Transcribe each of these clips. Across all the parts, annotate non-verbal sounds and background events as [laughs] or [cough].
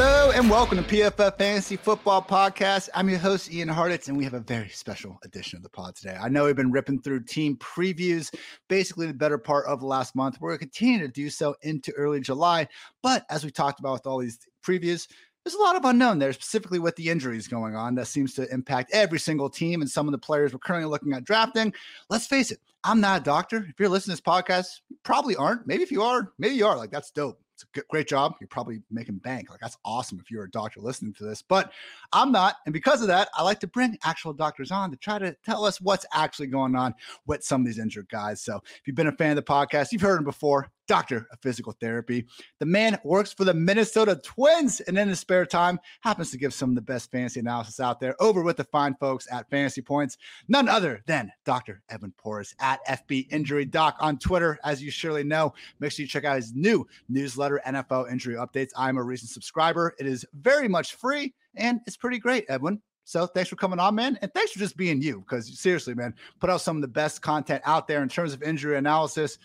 Hello and welcome to PFF Fantasy Football Podcast. I'm your host, Ian Hartitz, and we have a very special edition of the pod today. I know we've been ripping through team previews basically the better part of last month. We're going to continue to do so into early July. But as we talked about with all these previews, there's a lot of unknown there, specifically with the injuries going on that seems to impact every single team and some of the players we're currently looking at drafting. Let's face it, I'm not a doctor. If you're listening to this podcast, you probably aren't. Maybe if you are, maybe you are. Like, that's dope it's a great job. You're probably making bank. Like that's awesome if you're a doctor listening to this, but I'm not. And because of that, I like to bring actual doctors on to try to tell us what's actually going on with some of these injured guys. So if you've been a fan of the podcast, you've heard him before doctor of physical therapy. The man works for the Minnesota Twins and in his spare time happens to give some of the best fantasy analysis out there over with the fine folks at Fantasy Points. None other than Dr. Edwin Porras at FB Injury Doc on Twitter. As you surely know, make sure you check out his new newsletter, NFL Injury Updates. I'm a recent subscriber. It is very much free and it's pretty great, Edwin. So thanks for coming on, man. And thanks for just being you. Because seriously, man, put out some of the best content out there in terms of injury analysis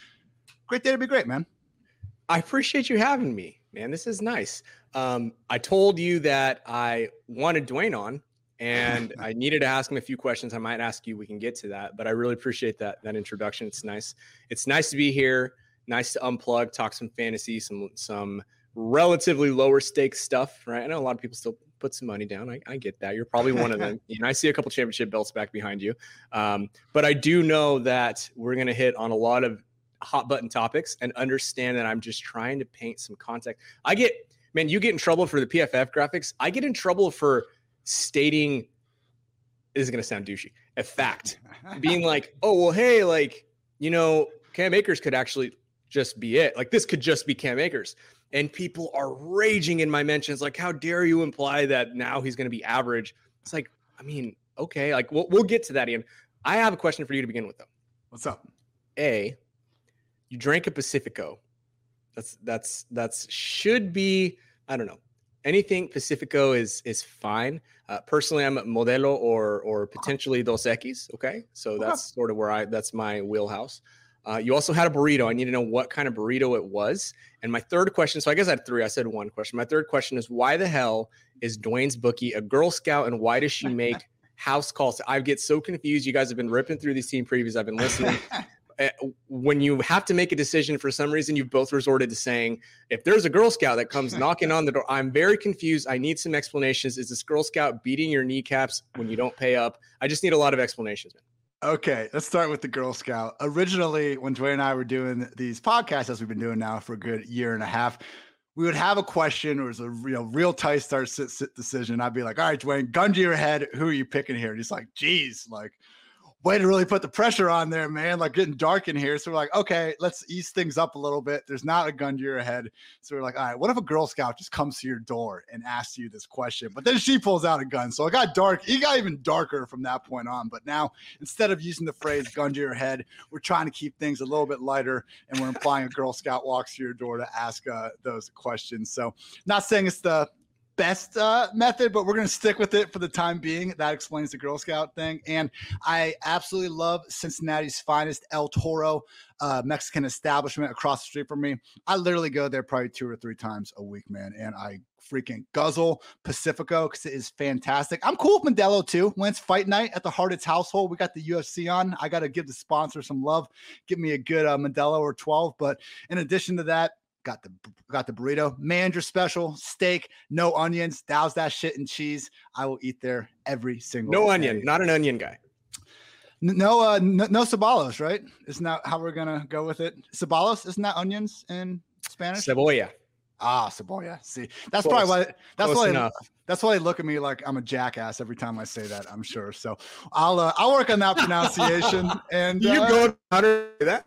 great day to be great, man. I appreciate you having me, man. This is nice. Um, I told you that I wanted Dwayne on, and [laughs] I needed to ask him a few questions. I might ask you. We can get to that, but I really appreciate that that introduction. It's nice. It's nice to be here. Nice to unplug, talk some fantasy, some some relatively lower stakes stuff. Right? I know a lot of people still put some money down. I, I get that. You're probably one of them. [laughs] you know, I see a couple championship belts back behind you, um, but I do know that we're going to hit on a lot of hot button topics and understand that I'm just trying to paint some context. I get, man, you get in trouble for the PFF graphics. I get in trouble for stating, this is going to sound douchey, a fact, being [laughs] like, oh, well, hey, like, you know, Cam Akers could actually just be it. Like, this could just be Cam Akers. And people are raging in my mentions, like, how dare you imply that now he's going to be average? It's like, I mean, okay, like, we'll, we'll get to that, Ian. I have a question for you to begin with, though. What's up? A, you drank a Pacifico. That's that's that's should be I don't know anything Pacifico is is fine. Uh, personally, I'm Modelo or or potentially Dos Equis. Okay, so that's sort of where I that's my wheelhouse. Uh, you also had a burrito. I need to know what kind of burrito it was. And my third question. So I guess I had three. I said one question. My third question is why the hell is Dwayne's bookie a Girl Scout and why does she [laughs] make house calls? I get so confused. You guys have been ripping through these team previews. I've been listening. [laughs] Eh, when you have to make a decision for some reason, you've both resorted to saying, if there's a Girl Scout that comes knocking on the door, I'm very confused. I need some explanations. Is this Girl Scout beating your kneecaps when you don't pay up? I just need a lot of explanations. Okay, let's start with the Girl Scout. Originally, when Dwayne and I were doing these podcasts, as we've been doing now for a good year and a half, we would have a question or it was a know, real tight start sit, sit decision. I'd be like, all right, Dwayne, gun to your head. Who are you picking here? And he's like, geez, like, way to really put the pressure on there, man. Like getting dark in here. So we're like, okay, let's ease things up a little bit. There's not a gun to your head. So we're like, all right, what if a Girl Scout just comes to your door and asks you this question? But then she pulls out a gun. So it got dark. It got even darker from that point on. But now instead of using the phrase gun to your head, we're trying to keep things a little bit lighter and we're implying a Girl Scout walks to your door to ask uh, those questions. So not saying it's the best uh, method, but we're going to stick with it for the time being. That explains the Girl Scout thing. And I absolutely love Cincinnati's finest El Toro uh, Mexican establishment across the street from me. I literally go there probably two or three times a week, man. And I freaking guzzle Pacifico because it is fantastic. I'm cool with Modelo too. When it's fight night at the Hartitz household, we got the UFC on. I got to give the sponsor some love. Give me a good uh, Modelo or 12. But in addition to that, got the got the burrito, manager special, steak, no onions, douse that shit in cheese. I will eat there every single. Day. No day. onion, not an onion guy. No, uh, no, no ceballos, right? Isn't that how we're gonna go with it? Ceballos, isn't that onions in Spanish? Cebolla. Ah, cebolla. See, that's Close. probably why. That's Close why. enough. That's why they look at me like I'm a jackass every time I say that. I'm sure. So I'll uh, I'll work on that [laughs] pronunciation. And You uh, go under that.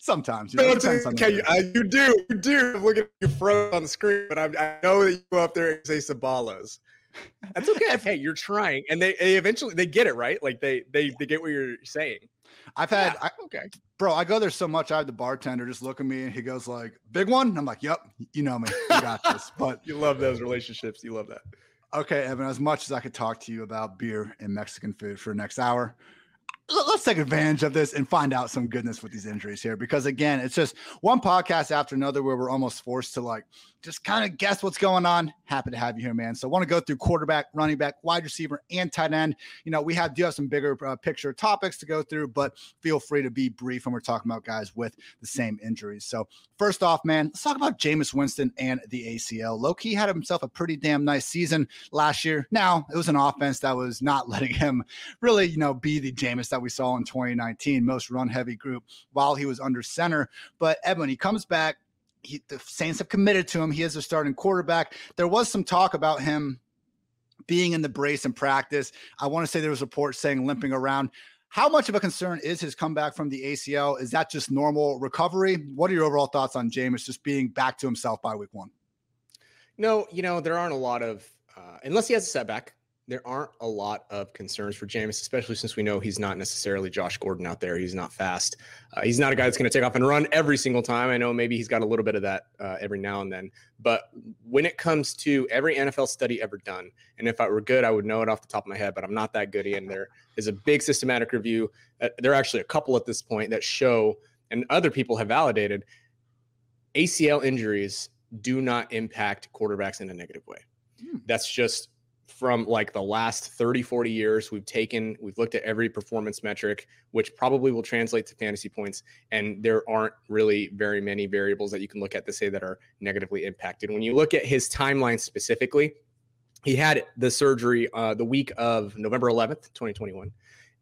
Sometimes. You, know, depends on okay, you, uh, you do, you do. I'm looking at you froze on the screen, but I, I know that you go up there and say Sabalos. That's okay. hey, you're trying, and they, they eventually they get it right. Like they they they get what you're saying. I've had, Yeah, I, okay. bro. I go there so much. I have the bartender just look at me and he goes like, "Big one." I'm like, "Yep, you know me. You got this." [laughs] But You love those relationships. You love that. Okay, Edwin, as much as I could talk to you about beer and Mexican food for the next hour, let's take advantage of this and find out some goodness with these injuries here. Because again, it's just one podcast after another where we're almost forced to like just kind of guess what's going on. Happy to have you here, man. So I want to go through quarterback, running back, wide receiver, and tight end. You know, we have do have some bigger uh, picture topics to go through, but feel free to be brief when we're talking about guys with the same injuries. So first off, man, let's talk about Jameis Winston and the ACL. Low key had himself a pretty damn nice season last year. Now it was an offense that was not [laughs] letting him really, you know, be the Jameis that we saw in 2019, most run heavy group while he was under center. But Edwin, he comes back. He, the Saints have committed to him. He is a starting quarterback. There was some talk about him being in the brace in practice. I want to say there was reports saying limping around. How much of a concern is his comeback from the ACL? Is that just normal recovery? What are your overall thoughts on Jameis just being back to himself by week one? No, you know, there aren't a lot of, uh, unless he has a setback, there aren't a lot of concerns for Jameis, especially since we know he's not necessarily Josh Gordon out there. He's not fast. Uh, he's not a guy that's going to take off and run every single time. I know maybe he's got a little bit of that uh, every now and then. But when it comes to every NFL study ever done, and if I were good, I would know it off the top of my head, but I'm not that good. And there is a big systematic review. Uh, there are actually a couple at this point that show, and other people have validated, ACL injuries do not impact quarterbacks in a negative way. Hmm. That's just from like the last 30, 40 years. We've taken, we've looked at every performance metric, which probably will translate to fantasy points. And there aren't really very many variables that you can look at to say that are negatively impacted. When you look at his timeline specifically, he had the surgery uh, the week of November 11th, 2021.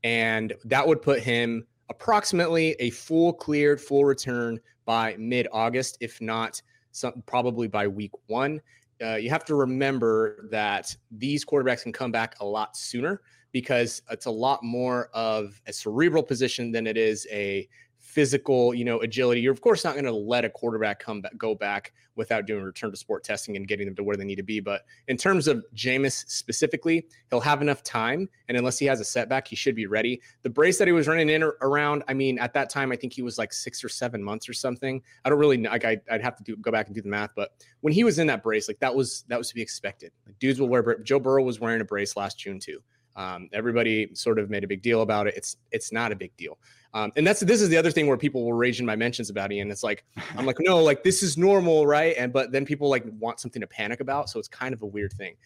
And that would put him approximately a full cleared, full return by mid August, if not some, probably by week one. Uh, you have to remember that these quarterbacks can come back a lot sooner because it's a lot more of a cerebral position than it is a physical, you know, agility. You're of course not going to let a quarterback come back, go back without doing return to sport testing and getting them to where they need to be. But in terms of Jameis specifically, he'll have enough time, and unless he has a setback, he should be ready. The brace that he was running in or around, I mean, at that time, I think he was like six or seven months or something. I don't really know. Like I, I'd have to do, go back and do the math, but when he was in that brace, like that was that was to be expected. Like dudes will wear. Joe Burrow was wearing a brace last June too. Um, everybody sort of made a big deal about it. It's it's not a big deal. Um, and that's this is the other thing where people will rage in my mentions about Ian. It's like I'm like, no, like this is normal, right? And but then people like want something to panic about, so it's kind of a weird thing.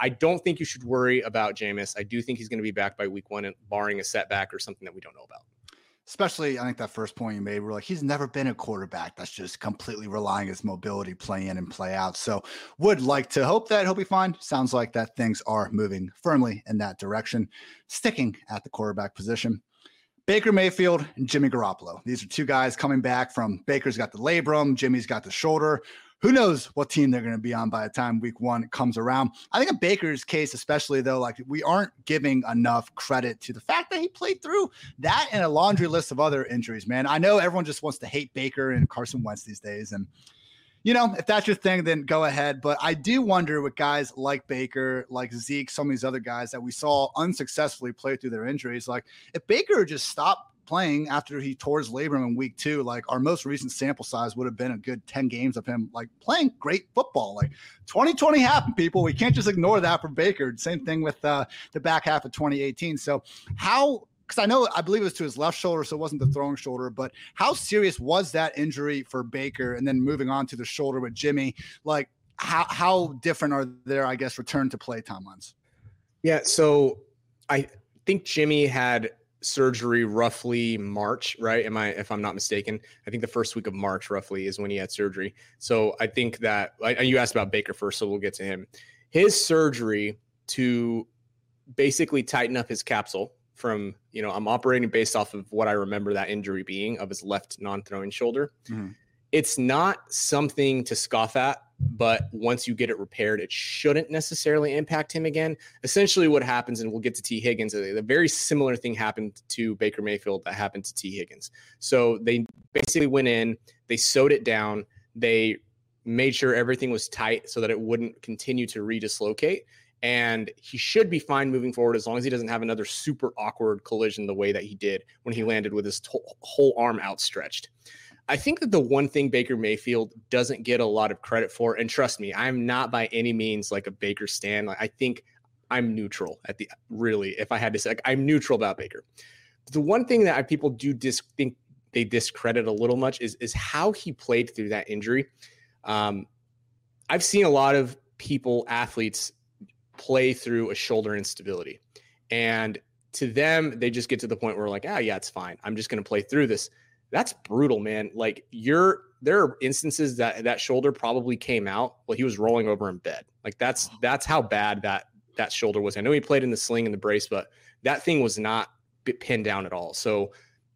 I don't think you should worry about Jameis. I do think he's going to be back by week one, barring a setback or something that we don't know about. Especially, I think that first point you made, we're like, he's never been a quarterback that's just completely relying his mobility, play in and play out. So, would like to hope that he'll be fine. Sounds like that things are moving firmly in that direction. Sticking at the quarterback position, Baker Mayfield and Jimmy Garoppolo. These are two guys coming back from Baker's got the labrum, Jimmy's got the shoulder. Who knows what team they're going to be on by the time week one comes around? I think in Baker's case, especially though, like we aren't giving enough credit to the fact that he played through that and a laundry list of other injuries, man. I know everyone just wants to hate Baker and Carson Wentz these days. And you know, if that's your thing, then go ahead. But I do wonder with guys like Baker, like Zeke, some of these other guys that we saw unsuccessfully play through their injuries. Like if Baker just stopped playing after he tore his labrum in week two, like our most recent sample size would have been a good 10 games of him like playing great football. Like 2020 happened, people. We can't just ignore that for Baker. Same thing with uh, the back half of 2018. So how because I know I believe it was to his left shoulder, so it wasn't the throwing shoulder. But how serious was that injury for Baker? And then moving on to the shoulder with Jimmy, like how how different are their I guess return to play timelines? Yeah, so I think Jimmy had surgery roughly March, right? Am I, if I'm not mistaken? I think the first week of March roughly is when he had surgery. So I think that you asked about Baker first, so we'll get to him. His surgery to basically tighten up his capsule from, you know, I'm operating based off of what I remember that injury being of his left non throwing shoulder. Mm-hmm. It's not something to scoff at but once you get it repaired, it shouldn't necessarily impact him again. Essentially, what happens, and we'll get to Tee Higgins, a very similar thing happened to Baker Mayfield that happened to Tee Higgins. So they basically went in, they sewed it down, they made sure everything was tight so that it wouldn't continue to redislocate. And he should be fine moving forward as long as he doesn't have another super awkward collision the way that he did when he landed with his whole arm outstretched. I think that the one thing Baker Mayfield doesn't get a lot of credit for, and trust me, I'm not by any means like a Baker stan. Like I think I'm neutral at the really, if I had to say, like, I'm neutral about Baker. The one thing that I, people do dis- think they discredit a little much is is how he played through that injury. Um, I've seen a lot of people, athletes, play through a shoulder instability, and to them, they just get to the point where like, ah, yeah, it's fine. I'm just going to play through this that's brutal, man. Like you're there are instances that that shoulder probably came out while he was rolling over in bed. Like that's that's how bad that that shoulder was. I know he played in the sling and the brace, but that thing was not pinned down at all. So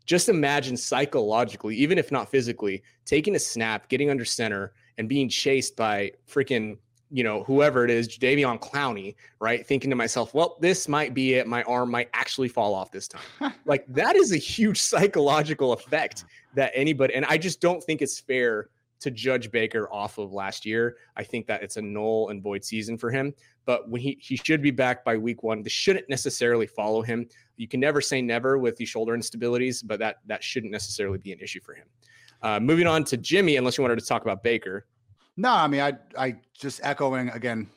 just imagine psychologically, even if not physically, taking a snap, getting under center, and being chased by freaking you know, whoever it is, Jadeveon Clowney, right? Thinking to myself, well, this might be it. My arm might actually fall off this time. [laughs] like that is a huge [laughs] psychological effect that anybody, and I just don't think it's fair to judge Baker off of last year. I think that it's a null and void season for him. But when he he should be back by week one, this shouldn't necessarily follow him. You can never say never with the shoulder instabilities, but that that shouldn't necessarily be an issue for him. Uh, moving on to Jimmy, unless you wanted to talk about Baker. No, I mean, I I just echoing again.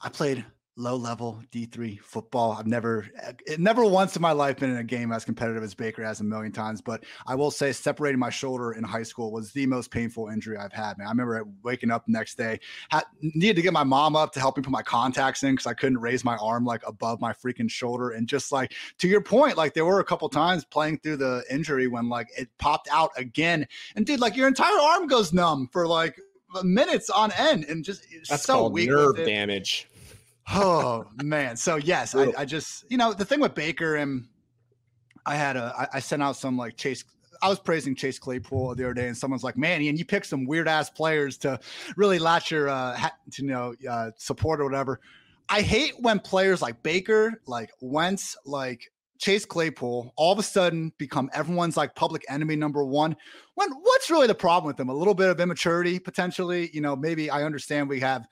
I played low level D3 football. I've never, eh, never once in my life been in a game as competitive as Baker has a million times. But I will say, separating my shoulder in high school was the most painful injury I've had. Man, I remember waking up the next day, had, needed to get my mom up to help me put my contacts in because I couldn't raise my arm like above my freaking shoulder. And just like to your point, like there were a couple times playing through the injury when like it popped out again, and dude, like your entire arm goes numb for like minutes on end and just That's so weak nerve damage. oh man. So yes, I, I, just you know the thing with Baker and I had a I, I sent out some like Chase. I was praising Chase Claypool the other day, and someone's like, "Man, Ian, you pick some weird ass players to really latch your uh, to you know uh, support or whatever." I hate when players like Baker, like Wentz, like Chase Claypool all of a sudden become everyone's like public enemy number one. When what's really the problem with them? A little bit of immaturity potentially. You know, maybe I understand we have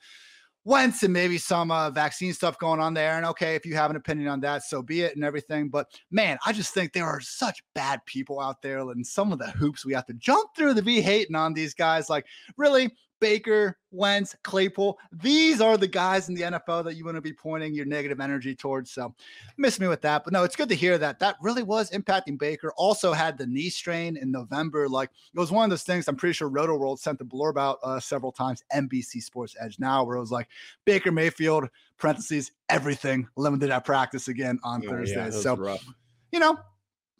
Wentz and maybe some uh, vaccine stuff going on there. And okay, if you have an opinion on that, so be it and everything. But man, I just think there are such bad people out there and some of the hoops we have to jump through to be hating on these guys. Like, really, Baker, Wentz, Claypool. These are the guys in the NFL that you want to be pointing your negative energy towards. So miss me with that. But no, it's good to hear that that really was impacting Baker. Also had the knee strain in November. Like it was one of those things I'm pretty sure Roto World sent the blurb out uh, several times, NBC Sports Edge now, where it was like Baker Mayfield, parentheses, everything limited at practice again on oh, Thursday. Yeah, so, rough. you know,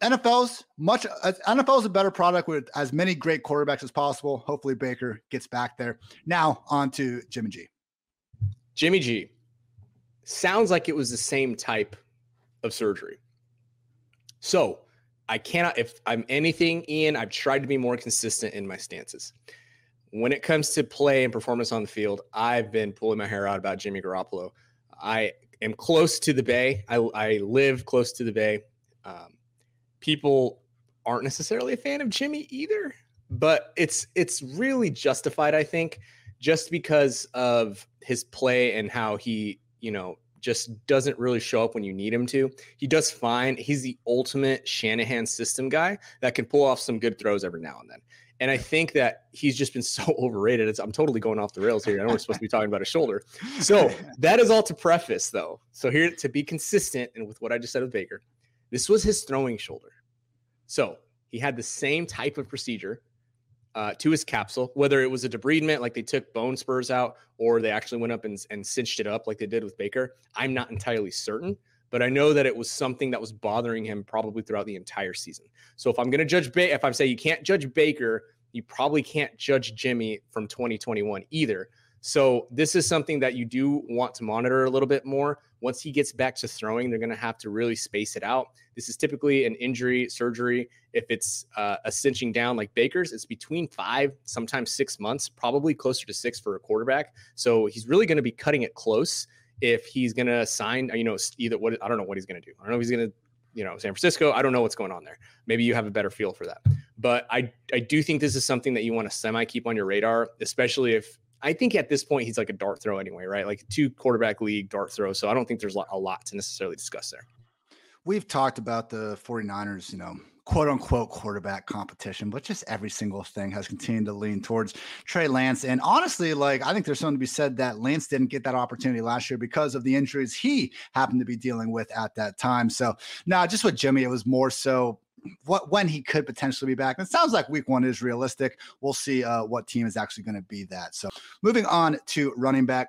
NFL's much uh, NFL's a better product with as many great quarterbacks as possible. Hopefully Baker gets back there. Now on to Jimmy G. Jimmy G sounds like it was the same type of surgery. So I cannot, if I'm anything, Ian, I've tried to be more consistent in my stances. When it comes to play and performance on the field, I've been pulling my hair out about Jimmy Garoppolo. I am close to the Bay. I, I live close to the Bay. Um, people aren't necessarily a fan of Jimmy either. but it's it's really justified, I think, just because of his play and how he, you know, just doesn't really show up when you need him to. He does fine. He's the ultimate Shanahan system guy that can pull off some good throws every now and then. And I think that he's just been [laughs] so overrated. It's, I'm totally going off the rails here. I know we're supposed to be talking about a shoulder. So [laughs] that is all to preface, though. So here to be consistent and with what I just said with Baker, this was his throwing shoulder. So he had the same type of procedure uh, to his capsule, whether it was a debridement, like they took bone spurs out, or they actually went up and, and cinched it up like they did with Baker. I'm not entirely certain, but I know that it was something that was bothering him probably throughout the entire season. So if I'm going to judge, ba- if I'm saying you can't judge Baker, you probably can't judge Jimmy from 2021 either. So this is something that you do want to monitor a little bit more. Once he gets back to throwing, they're going to have to really space it out. This is typically an injury surgery. If it's uh, a cinching down like Baker's, it's between five, sometimes six months, probably closer to six for a quarterback. So he's really going to be cutting it close if he's going to sign, you know, either what I don't know what he's going to do. I don't know if he's going to, you know, San Francisco. I don't know what's going on there. Maybe you have a better feel for that. But I, I do think this is something that you want to semi keep on your radar, especially if I think at this point he's like a dart throw anyway, right? Like two quarterback league dart throw. So I don't think there's a lot to necessarily discuss there. We've talked about the 49ers, you know, quote unquote quarterback competition, but just every single thing has continued to lean towards Trey Lance. And honestly, like I think there's something to be said that Lance didn't get that opportunity last year because of the injuries he happened to be dealing with at that time. So now, nah, just with Jimmy, it was more so what when he could potentially be back. It sounds like week one is realistic. We'll see uh, what team is actually going to be that. So moving on to running back.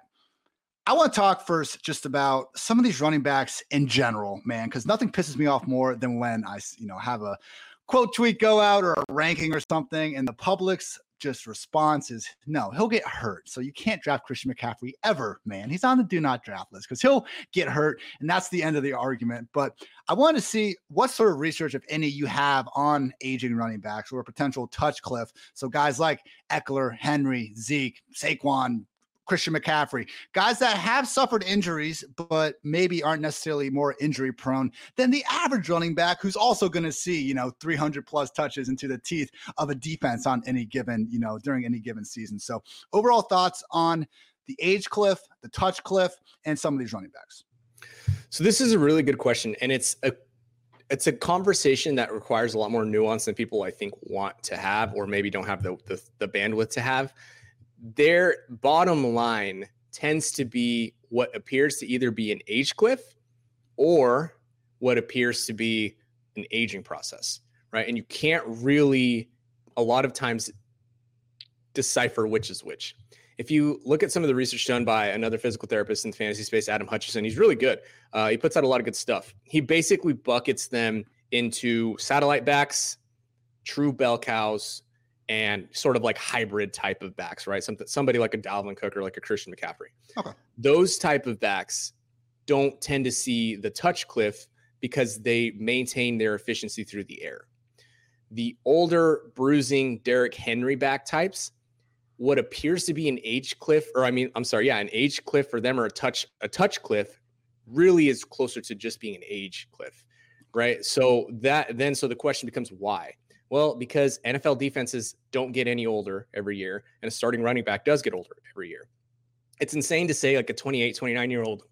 I want to talk first just about some of these running backs in general, man, because nothing pisses me off more than when I, you know, have a quote tweet go out or a ranking or something, and the public's just response is no, he'll get hurt. So you can't draft Christian McCaffrey ever, man. He's on the do not draft list because he'll get hurt. And that's the end of the argument. But I want to see what sort of research, if any, you have on aging running backs or a potential touch cliff. So guys like Ekeler, Henry, Zeke, Saquon, Christian McCaffrey, guys that have suffered injuries, but maybe aren't necessarily more injury prone than the average running back who's also going to see, you know, 300 plus touches into the teeth of a defense on any given, you know, during any given season. So, overall thoughts on the age cliff, the touch cliff, and some of these running backs. So, this is a really good question. And it's a it's a conversation that requires a lot more nuance than people I think want to have, or maybe don't have the, the, the bandwidth to have their bottom line tends to be what appears to either be an age cliff or what appears to be an aging process, right? And you can't really, a lot of times, decipher which is which. If you look at some of the research done by another physical therapist in the fantasy space, Adam Hutchinson, he's really good. Uh, he puts out a lot of good stuff. He basically buckets them into satellite backs, true bell cows, and sort of like hybrid type of backs, right? Something somebody like a Dalvin Cook or like a Christian McCaffrey. Okay. Those type of backs don't tend to see the touch cliff because they maintain their efficiency through the air. The older bruising Derrick Henry back types, what appears to be an age cliff, or I mean, I'm sorry, yeah, an age cliff for them or a touch, a touch cliff really is closer to just being an age cliff. Right. So that then so the question becomes why? Well, because NFL defenses don't get any older every year, and a starting running back does get older every year. It's insane to say like a 28, 29 year old,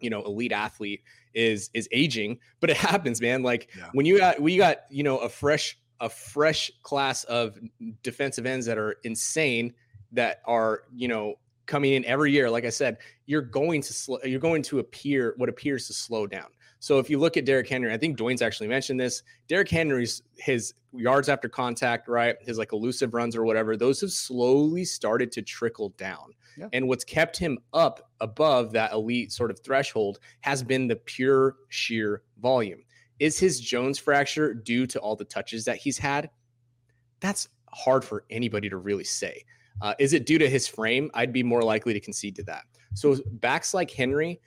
you know, elite athlete is is aging, but it [laughs] happens, man. Like yeah. when you got we got, you know, a fresh a fresh class of defensive ends that are insane that are, you know, coming in every year, like I said, you're going to slow, you're going to appear what appears to slow down. So if you look at Derrick Henry, I think Dwayne's actually mentioned this. Derrick Henry's his yards after contact, right? His like elusive runs or whatever, those have slowly started to trickle down. Yeah. And what's kept him up above that elite sort of threshold has been the pure sheer volume. Is his Jones fracture due to all the touches that he's had? That's hard for anybody to really say. Uh, is it due to his frame? I'd be more likely to concede to that. So backs like Henry,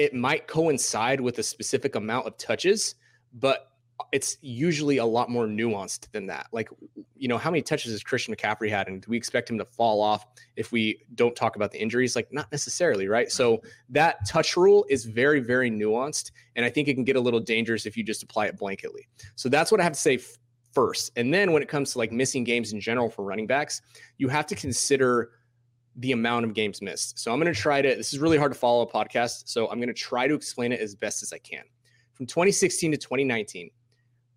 it might coincide with a specific amount of touches, but it's usually a lot more nuanced than that. Like, you know, how many touches has Christian McCaffrey had, and do we expect him to fall off if we don't talk about the injuries? Like, not necessarily, right? So that touch rule is very, very nuanced, and I think it can get a little dangerous if you just apply it blanketly. So that's what I have to say f- first. And then when it comes to like missing games in general for running backs, you have to consider the amount of games missed. So I'm going to try to, this is really hard to follow a podcast. So I'm going to try to explain it as best as I can. From 2016 to 2019,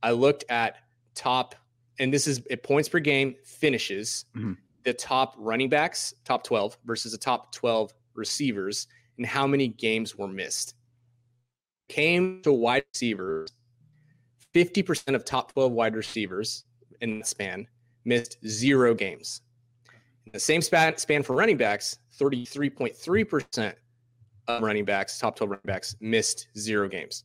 I looked at top, and this is at points per game finishes, mm-hmm. the top running backs, top 12 versus the top 12 receivers, and how many games were missed. Came to wide receivers, 50% of top 12 wide receivers in that span missed zero games. In the same span, span for running backs, 33.3% of running backs, top 12 running backs, missed zero games.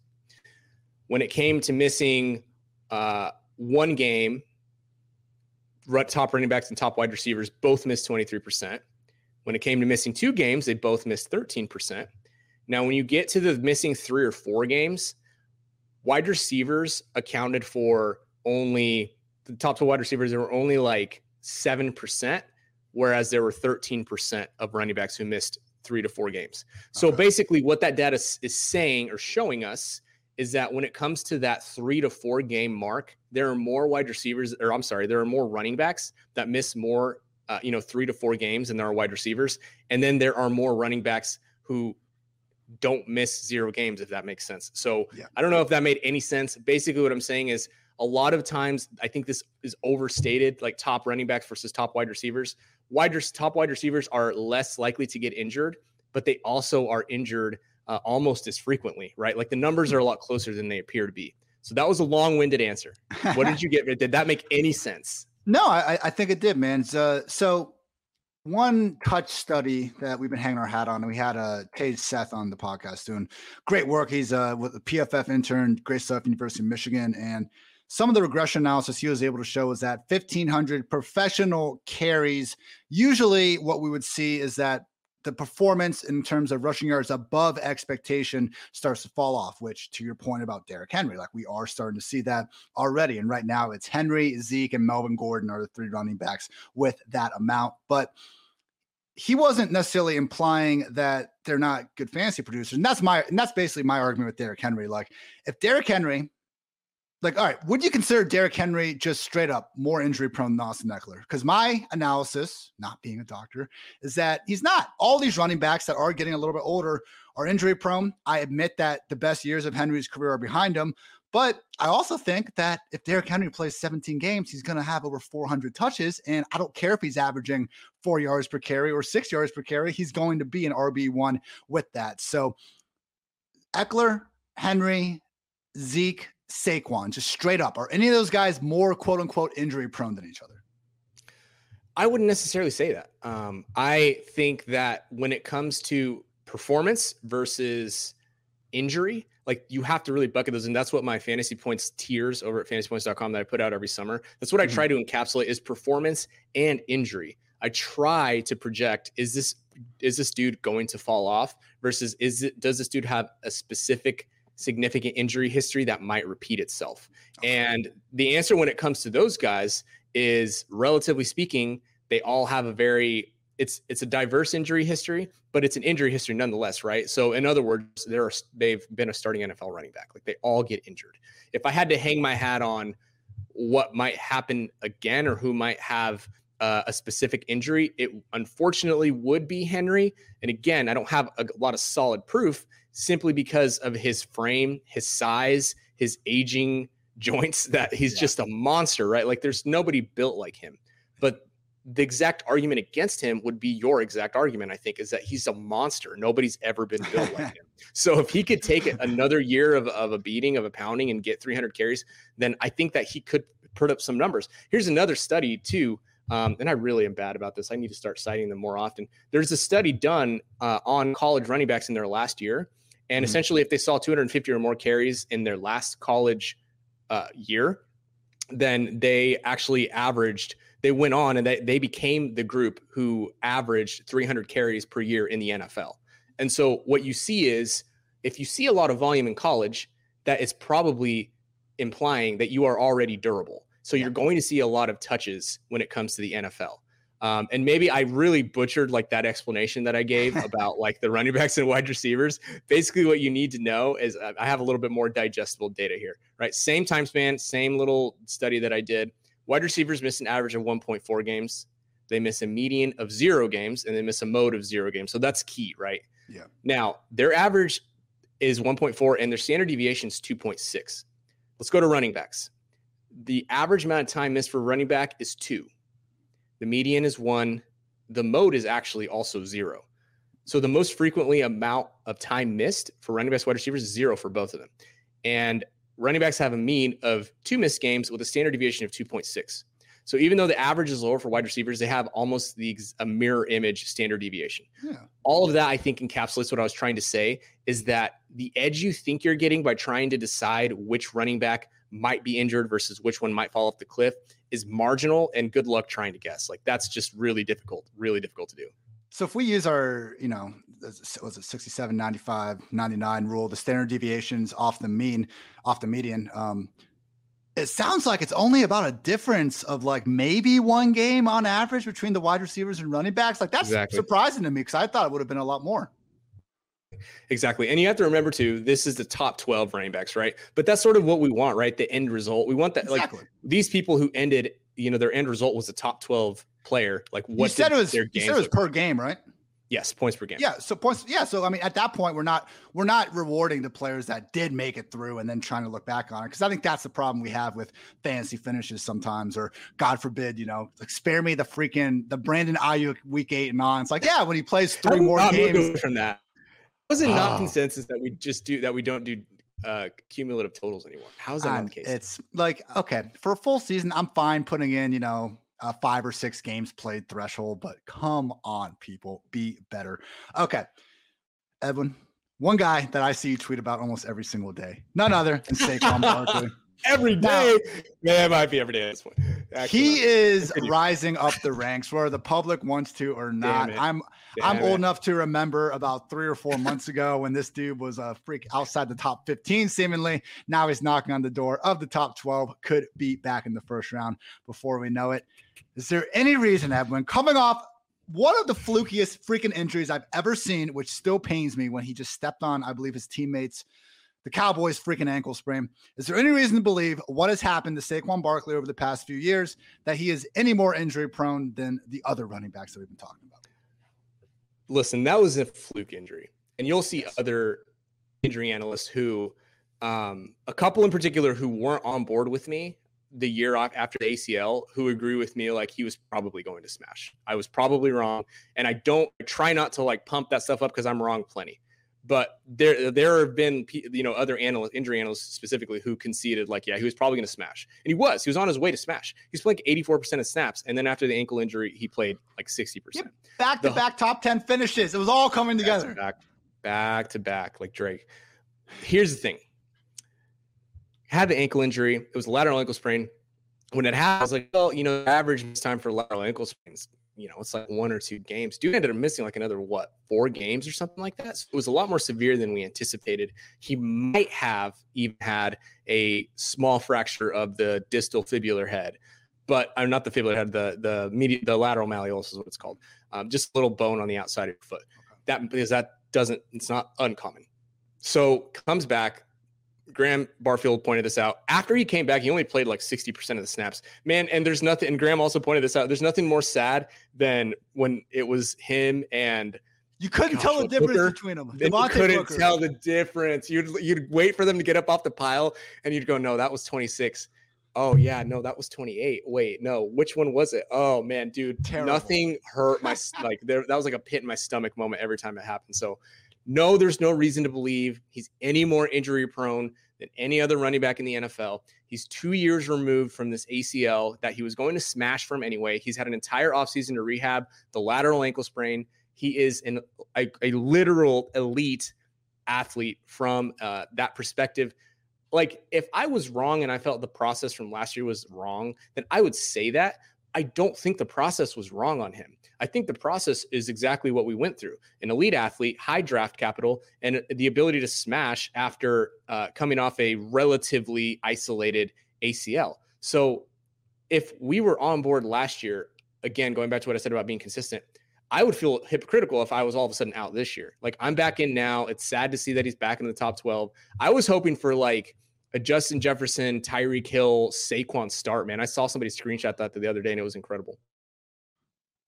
When it came to missing uh, one game, top running backs and top wide receivers both missed 23%. When it came to missing two games, they both missed 13%. Now, when you get to the missing three or four games, wide receivers accounted for only the top two wide receivers, there were only like 7%, whereas there were 13% of running backs who missed three to four games. So okay. basically, what that data is saying or showing us is that when it comes to that three to four game mark, there are more wide receivers, or I'm sorry, there are more running backs that miss more, uh, you know, three to four games than there are wide receivers. And then there are more running backs who don't miss zero games, if that makes sense. So yeah. I don't know if that made any sense. Basically, what I'm saying is a lot of times I think this is overstated, like top running backs versus top wide receivers. Wide top wide receivers are less likely to get injured, but they also are injured uh, almost as frequently, right? Like the numbers are a lot closer than they appear to be. So that was a long-winded answer. What did you get? [laughs] did that make any sense? No, I, I think it did, man. So, so one touch study that we've been hanging our hat on, and we had uh, Tej Seth on the podcast doing great work. He's uh, with a PFF intern, great stuff, University of Michigan, and some of the regression analysis he was able to show is that 1500 professional carries usually what we would see is that the performance in terms of rushing yards above expectation starts to fall off, which to your point about Derrick Henry, like we are starting to see that already. And right now it's Henry, Zeke, and Melvin Gordon are the three running backs with that amount. But he wasn't necessarily implying that they're not good fantasy producers. And that's my and that's basically my argument with Derrick Henry. Like if Derrick Henry like, all right, would you consider Derrick Henry just straight up more injury prone than Austin Ekeler? Because my analysis, not being a doctor, is that he's not. All these running backs that are getting a little bit older are injury prone. I admit that the best years of Henry's career are behind him. But I also think that if Derrick Henry plays 17 games, he's going to have over 400 touches. And I don't care if he's averaging four yards per carry or six yards per carry, he's going to be an RB1 with that. So Ekeler, Henry, Zeke, Saquon, just straight up? Are any of those guys more quote unquote injury prone than each other? I wouldn't necessarily say that. Um, I think that when it comes to performance versus injury, like you have to really bucket those. And that's what my fantasy points tiers over at fantasypoints.com that I put out every summer. That's what mm-hmm. I try to encapsulate is performance and injury. I try to project is this is this dude going to fall off versus is it does this dude have a specific significant injury history that might repeat itself? And the answer when it comes to those guys is relatively speaking, they all have a very it's it's a diverse injury history, but it's an injury history nonetheless, right? So in other words, there are they've been a starting NFL running back. Like they all get injured. If I had to hang my hat on what might happen again or who might have uh, a specific injury, it unfortunately would be Henry. And again, I don't have a lot of solid proof simply because of his frame, his size, his aging [laughs] joints, that he's yeah. just a monster, right? Like there's nobody built like him. But the exact argument against him would be your exact argument, I think, is that he's a monster. Nobody's ever been built like him. [laughs] So if he could take another year of, of a beating, of a pounding, and get 300 carries, then I think that he could put up some numbers. Here's another study, too, um, and I really am bad about this. I need to start citing them more often. There's a study done uh, on college running backs in their last year. And mm-hmm. essentially, if they saw 250 or more carries in their last college uh, year, then they actually averaged, they went on and they, they became the group who averaged 300 carries per year in the NFL. And so, what you see is if you see a lot of volume in college, that is probably implying that you are already durable. So you're going to see a lot of touches when it comes to the NFL. Um, and maybe I really butchered like that explanation that I gave [laughs] about like the running backs and wide receivers. Basically, what you need to know is uh, I have a little bit more digestible data here, right? Same time span, same little study that I did. Wide receivers miss an average of 1.4 games. They miss a median of zero games, and they miss a mode of zero games. So that's key, right? Yeah. Now their average is 1.4, and their standard deviation is 2.6. Let's go to running backs. The average amount of time missed for running back is two the median is one. The mode is actually also zero. So the most frequently amount of time missed for running backs, wide receivers is zero for both of them. And running backs have a mean of two missed games with a standard deviation of 2.6. So even though the average is lower for wide receivers, they have almost the a mirror image standard deviation. Yeah. All of that I think encapsulates what I was trying to say is that the edge you think you're getting by trying to decide which running back might be injured versus which one might fall off the cliff is marginal and good luck trying to guess. Like that's just really difficult, really difficult to do. So if we use our, you know, was it 67, 95, 99 rule, the standard deviations off the mean, off the median, um, it sounds like it's only about a difference of like maybe one game on average between the wide receivers and running backs. Like that's exactly. surprising to me because I thought it would have been a lot more. Exactly. And you have to remember too, this is the top 12 running backs, right? But that's sort of what we want, right? The end result. We want that exactly. like these people who ended, you know, their end result was a top 12 player. Like what you said it was, you said it was per game, right? Yes, points per game. Yeah, so points. Yeah, so I mean, at that point, we're not we're not rewarding the players that did make it through and then trying to look back on it because I think that's the problem we have with fantasy finishes sometimes, or God forbid, you know, like spare me the freaking the Brandon Aiyuk week eight and on. It's like, yeah, when he plays three more games from that. Was it not oh. consensus that we just do that we don't do uh cumulative totals anymore? How's that um, the case? It's like okay, for a full season, I'm fine putting in, you know, a five or six games played threshold, but come on, people, be better. Okay. Edwin, one guy that I see you tweet about almost every single day, none other than Saquon Barkley [laughs] every day. yeah, it might be every day at this point. Actually, he is rising up the ranks, whether the public wants to or not. I'm Damn I'm it. old enough to remember about three or four months ago when this dude was a freak outside the top 15, seemingly. Now he's knocking on the door of the top 12. Could be back in the first round before we know it. Is there any reason, Edwin, coming off one of the flukiest freaking injuries I've ever seen, which still pains me when he just stepped on, I believe, his teammates' the Cowboys' freaking ankle sprain. Is there any reason to believe what has happened to Saquon Barkley over the past few years that he is any more injury prone than the other running backs that we've been talking about? Listen, that was a fluke injury. And you'll see other injury analysts who, um, a couple in particular, who weren't on board with me the year after the ACL who agree with me like he was probably going to smash. I was probably wrong. And I don't I try not to like pump that stuff up because I'm wrong plenty. But there, there have been you know other analysts, injury analysts specifically, who conceded like, yeah, he was probably going to smash, and he was. He was on his way to smash. He's playing 84 percent of snaps, and then after the ankle injury, he played like 60 percent. Back to back top 10 finishes. It was all coming together. Back, back to back, like Drake. Here's the thing: had the ankle injury. It was a lateral ankle sprain. When it happened, I was like, well, you know, average time for lateral ankle sprains you know, it's like one or two games. Dude ended up missing like another what four games or something like that. So it was a lot more severe than we anticipated. He might have even had a small fracture of the distal fibular head, but I'm uh, not the fibular head, the the medial, the lateral malleolus is what it's called. Um, just a little bone on the outside of your foot. That because that doesn't it's not uncommon. So comes back, Graham Barfield pointed this out. After he came back, he only played like 60% of the snaps. Man, and there's nothing, and Graham also pointed this out. There's nothing more sad than when it was him and you couldn't Gosh, tell the difference Booker, between them. You couldn't Booker. tell the difference. You'd you'd wait for them to get up off the pile, and you'd go, "No, that was 26." Oh yeah, no, that was 28. Wait, no, which one was it? Oh man, dude, Terrible. nothing hurt my [laughs] like there. That was like a pit in my stomach moment every time it happened. So no, there's no reason to believe he's any more injury prone than any other running back in the NFL. He's two years removed from this ACL that he was going to smash from anyway. He's had an entire offseason to rehab the lateral ankle sprain. He is an, a, a literal elite athlete from uh, that perspective. Like, if I was wrong and I felt the process from last year was wrong, then I would say that. I don't think the process was wrong on him. I think the process is exactly what we went through an elite athlete, high draft capital, and the ability to smash after uh, coming off a relatively isolated ACL. So if we were on board last year, again, going back to what I said about being consistent, I would feel hypocritical if I was all of a sudden out this year. Like I'm back in now. It's sad to see that he's back in the top 12. I was hoping for like a Justin Jefferson, Tyreek Hill, Saquon start, man. I saw somebody screenshot that the other day and it was incredible.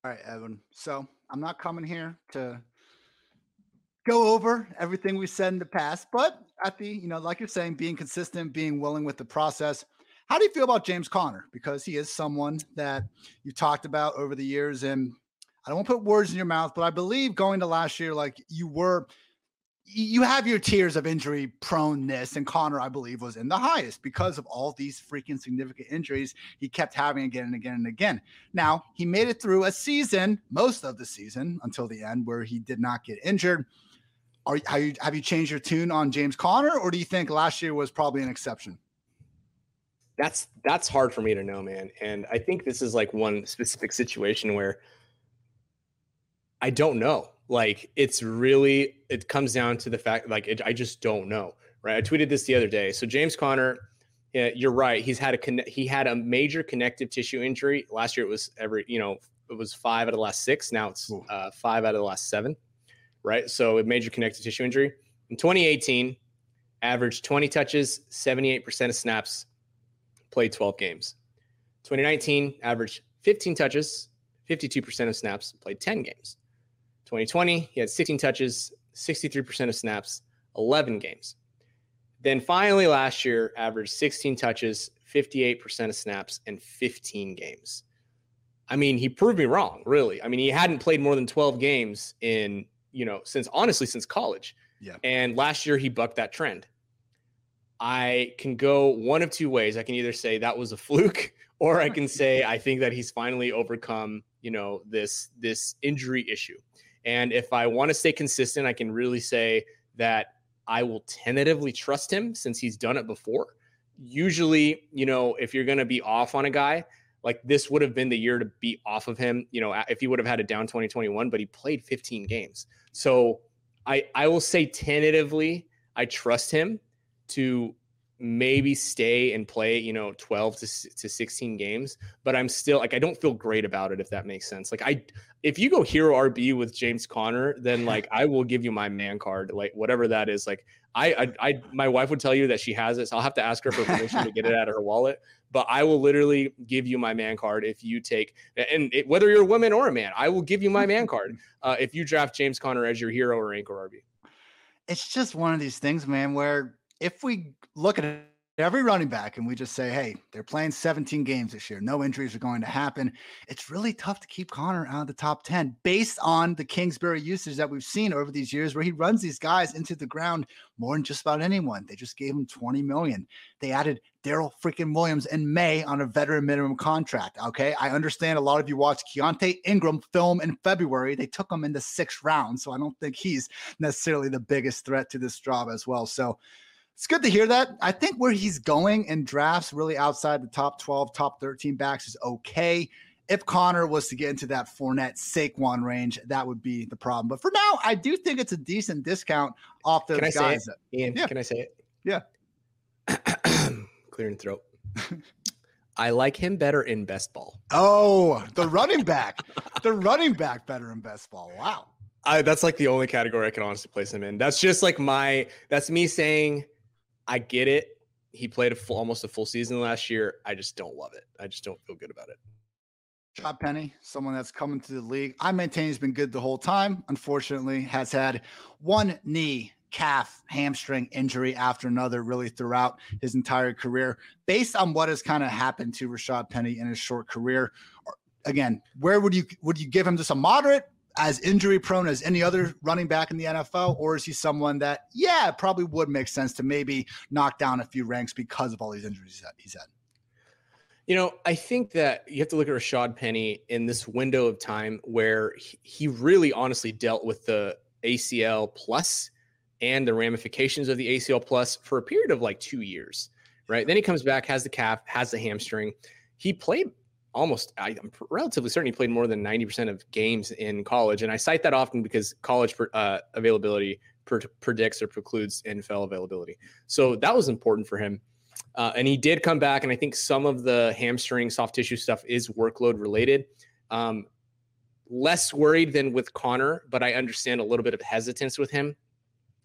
All right, Edwin. So I'm not coming here to go over everything we said in the past, but at the, you know, like you're saying, being consistent, being willing with the process. How do you feel about James Conner? Because he is someone that you talked about over the years. And I don't want to put words in your mouth, but I believe going to last year, like you were you have your tiers of injury proneness, and Conner, I believe, was in the highest because of all these freaking significant injuries he kept having again and again and again. Now, he made it through a season, most of the season until the end, where he did not get injured. Are you, have you changed your tune on James Conner, or do you think last year was probably an exception? That's that's hard for me to know, man. And I think this is like one specific situation where I don't know like it's really it comes down to the fact like it, I just don't know. Right. I tweeted this the other day. So James Conner, yeah, you're right. He's had a he had a major connective tissue injury last year. It was every you know it was five out of the last six. Now it's uh, five out of the last seven. Right. So a major connective tissue injury in 2018, averaged 20 touches, 78% of snaps, played 12 games. 2019 averaged 15 touches, 52% of snaps, played 10 games. 2020, he had 16 touches, 63% of snaps, 11 games. Then finally last year, averaged 16 touches, 58% of snaps, and 15 games. I mean, he proved me wrong, really. I mean, he hadn't played more than 12 games in, you know, since honestly, since college. Yeah. And last year he bucked that trend. I can go one of two ways. I can either say that was a fluke, [laughs] or I can say I think that he's finally overcome, you know, this this injury issue. And if I want to stay consistent, I can really say that I will tentatively trust him since he's done it before. Usually, you know, if you're going to be off on a guy, like this would have been the year to be off of him, you know, if he would have had a down 2021, but he played 15 games. So I I will say tentatively, I trust him to maybe stay and play, you know, 12 to, to 16 games, but I'm still like, I don't feel great about it, if that makes sense. Like, I, if you go hero RB with James Conner, then like, I will give you my man card, like, whatever that is. Like, I, I, I, my wife would tell you that she has it. So I'll have to ask her for permission to get it out of her wallet, but I will literally give you my man card if you take, and it, whether you're a woman or a man, I will give you my man card uh, if you draft James Conner as your hero or anchor RB. It's just one of these things, man, where if we look at every running back and we just say, hey, they're playing 17 games this year, no injuries are going to happen, it's really tough to keep Conner out of the top 10 based on the Kingsbury usage that we've seen over these years where he runs these guys into the ground more than just about anyone. They just gave him 20 million. They added Darrel freaking Williams in May on a veteran minimum contract. Okay. I understand a lot of you watched Keaontay Ingram film in February. They took him in the sixth round. So I don't think he's necessarily the biggest threat to this job as well. So, it's good to hear that. I think where he's going in drafts, really outside the top 12, top 13 backs, is okay. If Conner was to get into that Fournette Saquon range, that would be the problem. But for now, I do think it's a decent discount off those can I guys. Say it? Ian, yeah. can I say it? Yeah. [clears throat] Clearing throat. I like him better in best ball. Oh, the running back. the running back better in best ball. Wow. I, that's like the only category I can honestly place him in. That's just like my, that's me saying – I get it. He played a full, almost a full season last year. I just don't love it. I just don't feel good about it. Rashaad Penny, someone that's coming to the league. I maintain he's been good the whole time. Unfortunately, has had one knee, calf, hamstring injury after another, really throughout his entire career. Based on what has kind of happened to Rashaad Penny in his short career, again, where would you would you give him just a moderate as injury prone as any other running back in the NFL, or is he someone that, yeah, probably would make sense to maybe knock down a few ranks because of all these injuries that he's had? You know, I think that you have to look at Rashaad Penny in this window of time where he really honestly dealt with the ACL plus and the ramifications of the ACL plus for a period of like two years, right? Then he comes back, has the calf, has the hamstring. He played almost I'm relatively certain he played more than 90% of games in college. And I cite that often because college uh, availability per- predicts or precludes NFL availability. So that was important for him. Uh, and he did come back. And I think some of the hamstring soft tissue stuff is workload related. Um, less worried than with Conner, but I understand a little bit of hesitance with him.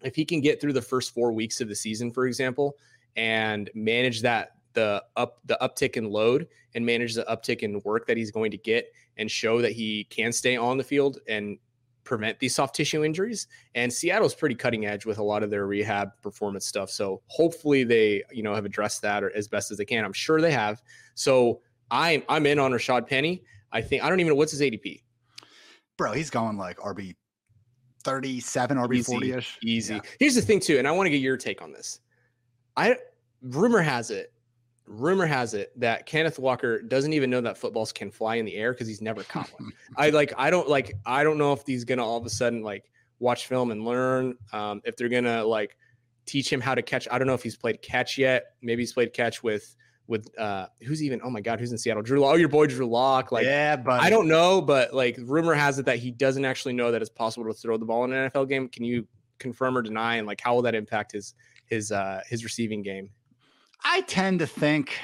If he can get through the first four weeks of the season, for example, and manage that the up the uptick in load and manage the uptick in work that he's going to get and show that he can stay on the field and prevent these soft tissue injuries. And Seattle's pretty cutting edge with a lot of their rehab performance stuff. So hopefully they, you know, have addressed that or as best as they can. I'm sure they have. So I'm I'm in on Rashaad Penny. I think I don't even know what's his ADP. Bro, he's going like RB 37, RB 40 ish. Easy. Yeah. Here's the thing, too, and I want to get your take on this. I rumor has it, rumor has it that Kenneth Walker doesn't even know that footballs can fly in the air because he's never caught one. [laughs] I like I don't like I don't know if he's gonna all of a sudden like watch film and learn. Um, if they're gonna like teach him how to catch. I don't know if he's played catch yet. Maybe he's played catch with with uh who's even oh my god who's in Seattle Drew oh your boy Drew Lock like yeah but I don't know but like rumor has it that he doesn't actually know that it's possible to throw the ball in an NFL game can you confirm or deny and like how will that impact his his uh his receiving game I tend to think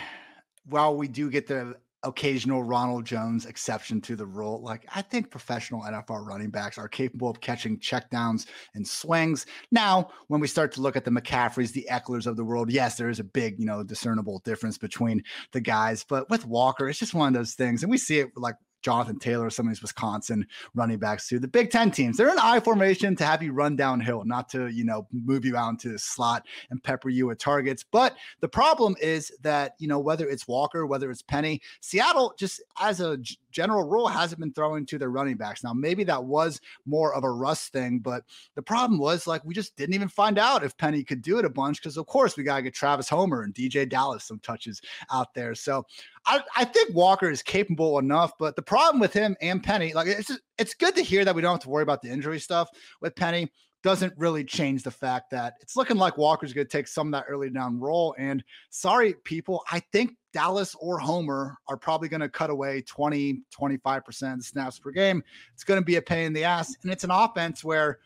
while we do get the occasional Ronald Jones exception to the rule. Like I think professional NFL running backs are capable of catching checkdowns and swings. Now, when we start to look at the McCaffreys, the Ekelers of the world, yes, there is a big, you know, discernible difference between the guys. But with Walker, it's just one of those things, and we see it like Jonathan Taylor, some of these Wisconsin running backs to The Big Ten teams, they're in I formation to have you run downhill, not to, you know, move you out into the slot and pepper you with targets. But the problem is that, you know, whether it's Walker, whether it's Penny, Seattle just as a general rule hasn't been throwing to their running backs. Now, maybe that was more of a rust thing, but the problem was like we just didn't even find out if Penny could do it a bunch because, of course, we got to get Travis Homer and DJ Dallas some touches out there. So I, I think Walker is capable enough, but the problem with him and Penny, like it's it's good to hear that we don't have to worry about the injury stuff with Penny doesn't really change the fact that it's looking like Walker's going to take some of that early down role. And sorry, people, I think Dallas or Homer are probably going to cut away 20, 25% of the snaps per game. It's going to be a pain in the ass. And it's an offense where,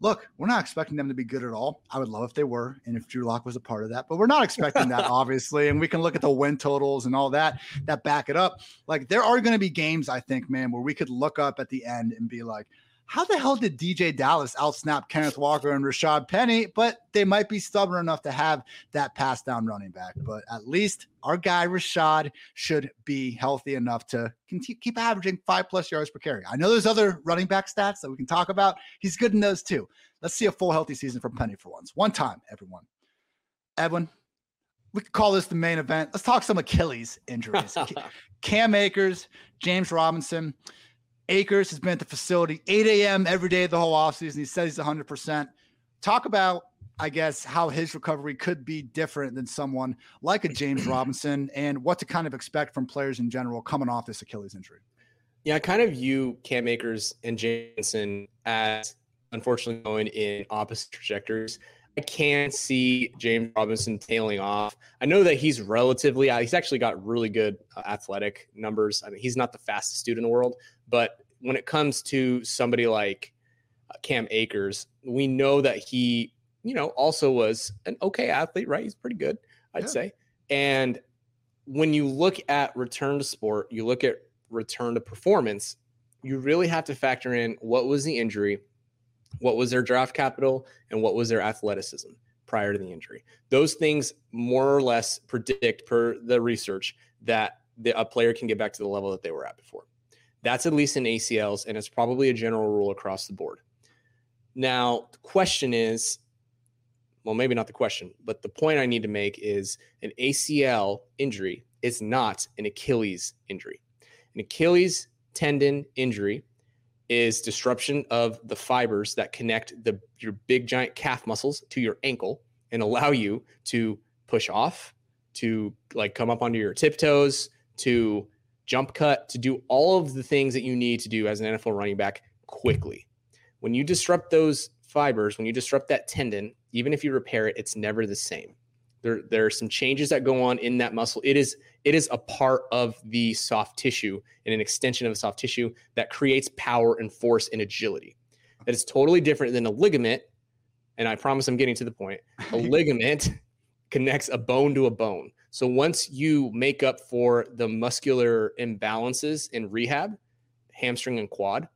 look, we're not expecting them to be good at all. I would love if they were, and if Drew Lock was a part of that, but we're not expecting that, [laughs] obviously. And we can look at the win totals and all that that back it up. Like there are going to be games, I think, man, where we could look up at the end and be like, how the hell did DJ Dallas outsnap Kenneth Walker and Rashaad Penny? But they might be stubborn enough to have that pass down running back. But at least our guy Rashaad should be healthy enough to keep averaging five plus yards per carry. I know there's other running back stats that we can talk about. He's good in those too. Let's see a full healthy season from Penny for once. One time, everyone. Edwin, we could call this the main event. Let's talk some Achilles injuries. [laughs] Cam Akers, James Robinson. Akers has been at the facility 8 a.m. every day of the whole offseason. He says he's 100%. Talk about, I guess, how his recovery could be different than someone like a James [clears throat] Robinson and what to kind of expect from players in general coming off this Achilles injury. Yeah, I kind of view Cam Akers and Jameson as unfortunately going in opposite trajectories. I can see James Robinson tailing off. I know that he's relatively, uh, he's actually got really good uh, athletic numbers. I mean, he's not the fastest dude in the world, but when it comes to somebody like uh, Cam Akers, we know that he, you know, also was an okay athlete, right? He's pretty good, I'd yeah. say. And when you look at return to sport, you look at return to performance, you really have to factor in what was the injury what was their draft capital and what was their athleticism prior to the injury. Those things more or less predict, per the research, that the, a player can get back to the level that they were at before. That's at least in ACLs, and it's probably a general rule across the board. Now, the question is well, maybe not the question, but the point I need to make is an ACL injury is not an Achilles injury. An Achilles tendon injury is disruption of the fibers that connect the your big giant calf muscles to your ankle and allow you to push off, to like come up onto your tiptoes, to jump cut, to do all of the things that you need to do as an NFL running back quickly. When you disrupt those fibers, when you disrupt that tendon, even if you repair it, it's never the same. There, there are some changes that go on in that muscle. It is it is a part of the soft tissue and an extension of the soft tissue that creates power and force and agility. That is totally different than a ligament. And I promise I'm getting to the point. A [laughs] ligament connects a bone to a bone. So once you make up for the muscular imbalances in rehab, hamstring and quad,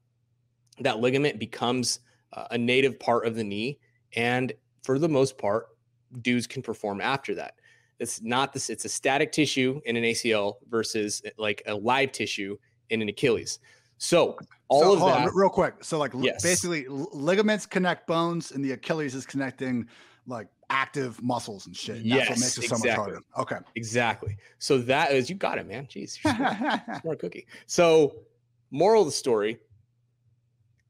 that ligament becomes uh, a native part of the knee. And for the most part, dudes can perform after that. It's not this, it's a static tissue in an ACL versus like a live tissue in an Achilles. So all so, of that, on, real quick. So like yes. basically ligaments connect bones and the Achilles is connecting like active muscles and shit. Yes, that's what makes it so exactly. much harder. Okay. Exactly. So that is you got it, man. Jeez. Smart, [laughs] smart cookie. So moral of the story,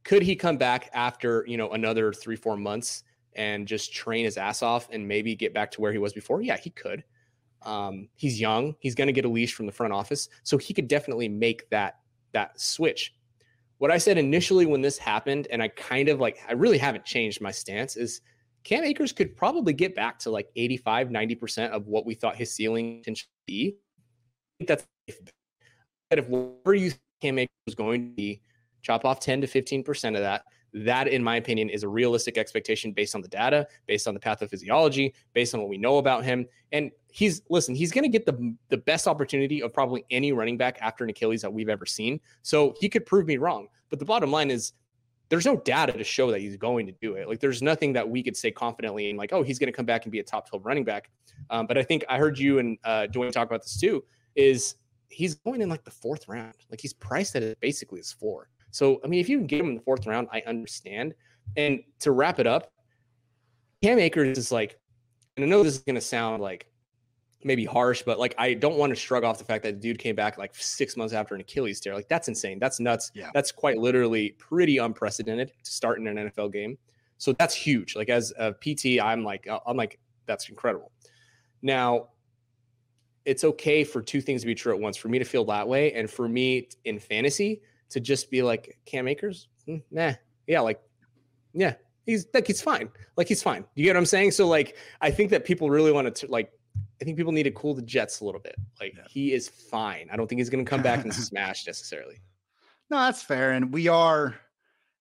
could he come back after, you know, another three, four months and just train his ass off and maybe get back to where he was before? Yeah, he could. Um, he's young. He's going to get a leash from the front office, so he could definitely make that that switch. What I said initially when this happened, and I kind of like, I really haven't changed my stance, is Cam Akers could probably get back to like 85, 90% of what we thought his ceiling should be. I think that's that if whatever you Cam Akers was going to be, chop off 10 to 15% of that. That, in my opinion, is a realistic expectation based on the data, based on the pathophysiology, based on what we know about him. And he's listen, he's going to get the the best opportunity of probably any running back after an Achilles that we've ever seen. So he could prove me wrong. But the bottom line is there's no data to show that he's going to do it. Like there's nothing that we could say confidently and like, oh, he's going to come back and be a top 12 running back. Um, but I think I heard you and uh, Dwayne talk about this too. Is he's going in like the fourth round? Like he's priced at basically his floor. So, I mean, if you can get him in the fourth round, I understand. And to wrap it up, Cam Akers is like, and I know this is going to sound like maybe harsh, but like I don't want to shrug off the fact that the dude came back like six months after an Achilles tear. Like that's insane. That's nuts. Yeah. That's quite literally pretty unprecedented to start in an NFL game. So that's huge. Like as a PT, I'm like, I'm like, that's incredible. Now, it's okay for two things to be true at once. For me to feel that way, and for me in fantasy to just be like Cam Akers, mm, nah, yeah, like, yeah, he's like he's fine. Like he's fine. You get what I'm saying? So like, I think that people really want to like. I think people need to cool the Jets a little bit. Like yeah. he is fine. I don't think he's going to come back and [laughs] smash necessarily. No, that's fair. And we are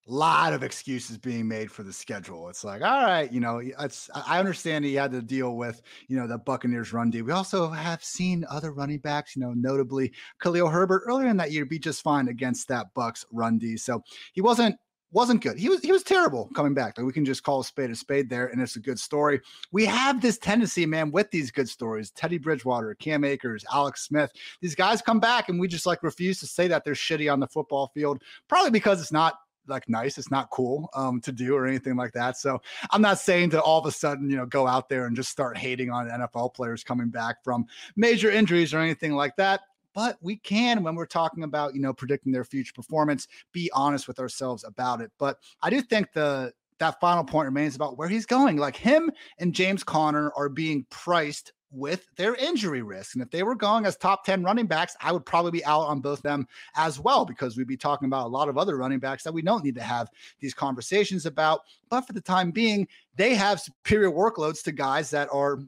a lot of excuses being made for the schedule. It's like, all right, you know, it's I understand he had to deal with, you know, the Buccaneers run D. We also have seen other running backs, you know, notably Khalil Herbert earlier in that year be just fine against that Bucks run D. So he wasn't wasn't good. He was he was terrible coming back. Like we can just call a spade a spade there, and it's a good story. We have this tendency, man, with these good stories. Teddy Bridgewater, Cam Akers, Alex Smith. These guys come back, and we just like refuse to say that they're shitty on the football field, probably because it's not like nice. It's not cool um, to do or anything like that. So I'm not saying to all of a sudden, you know, go out there and just start hating on NFL players coming back from major injuries or anything like that but we can when we're talking about you know predicting their future performance be honest with ourselves about it but i do think the that final point remains about where he's going like him and james conner are being priced with their injury risk. And if they were going as top 10 running backs, I would probably be out on both them as well, because we'd be talking about a lot of other running backs that we don't need to have these conversations about. But for the time being, they have superior workloads to guys that are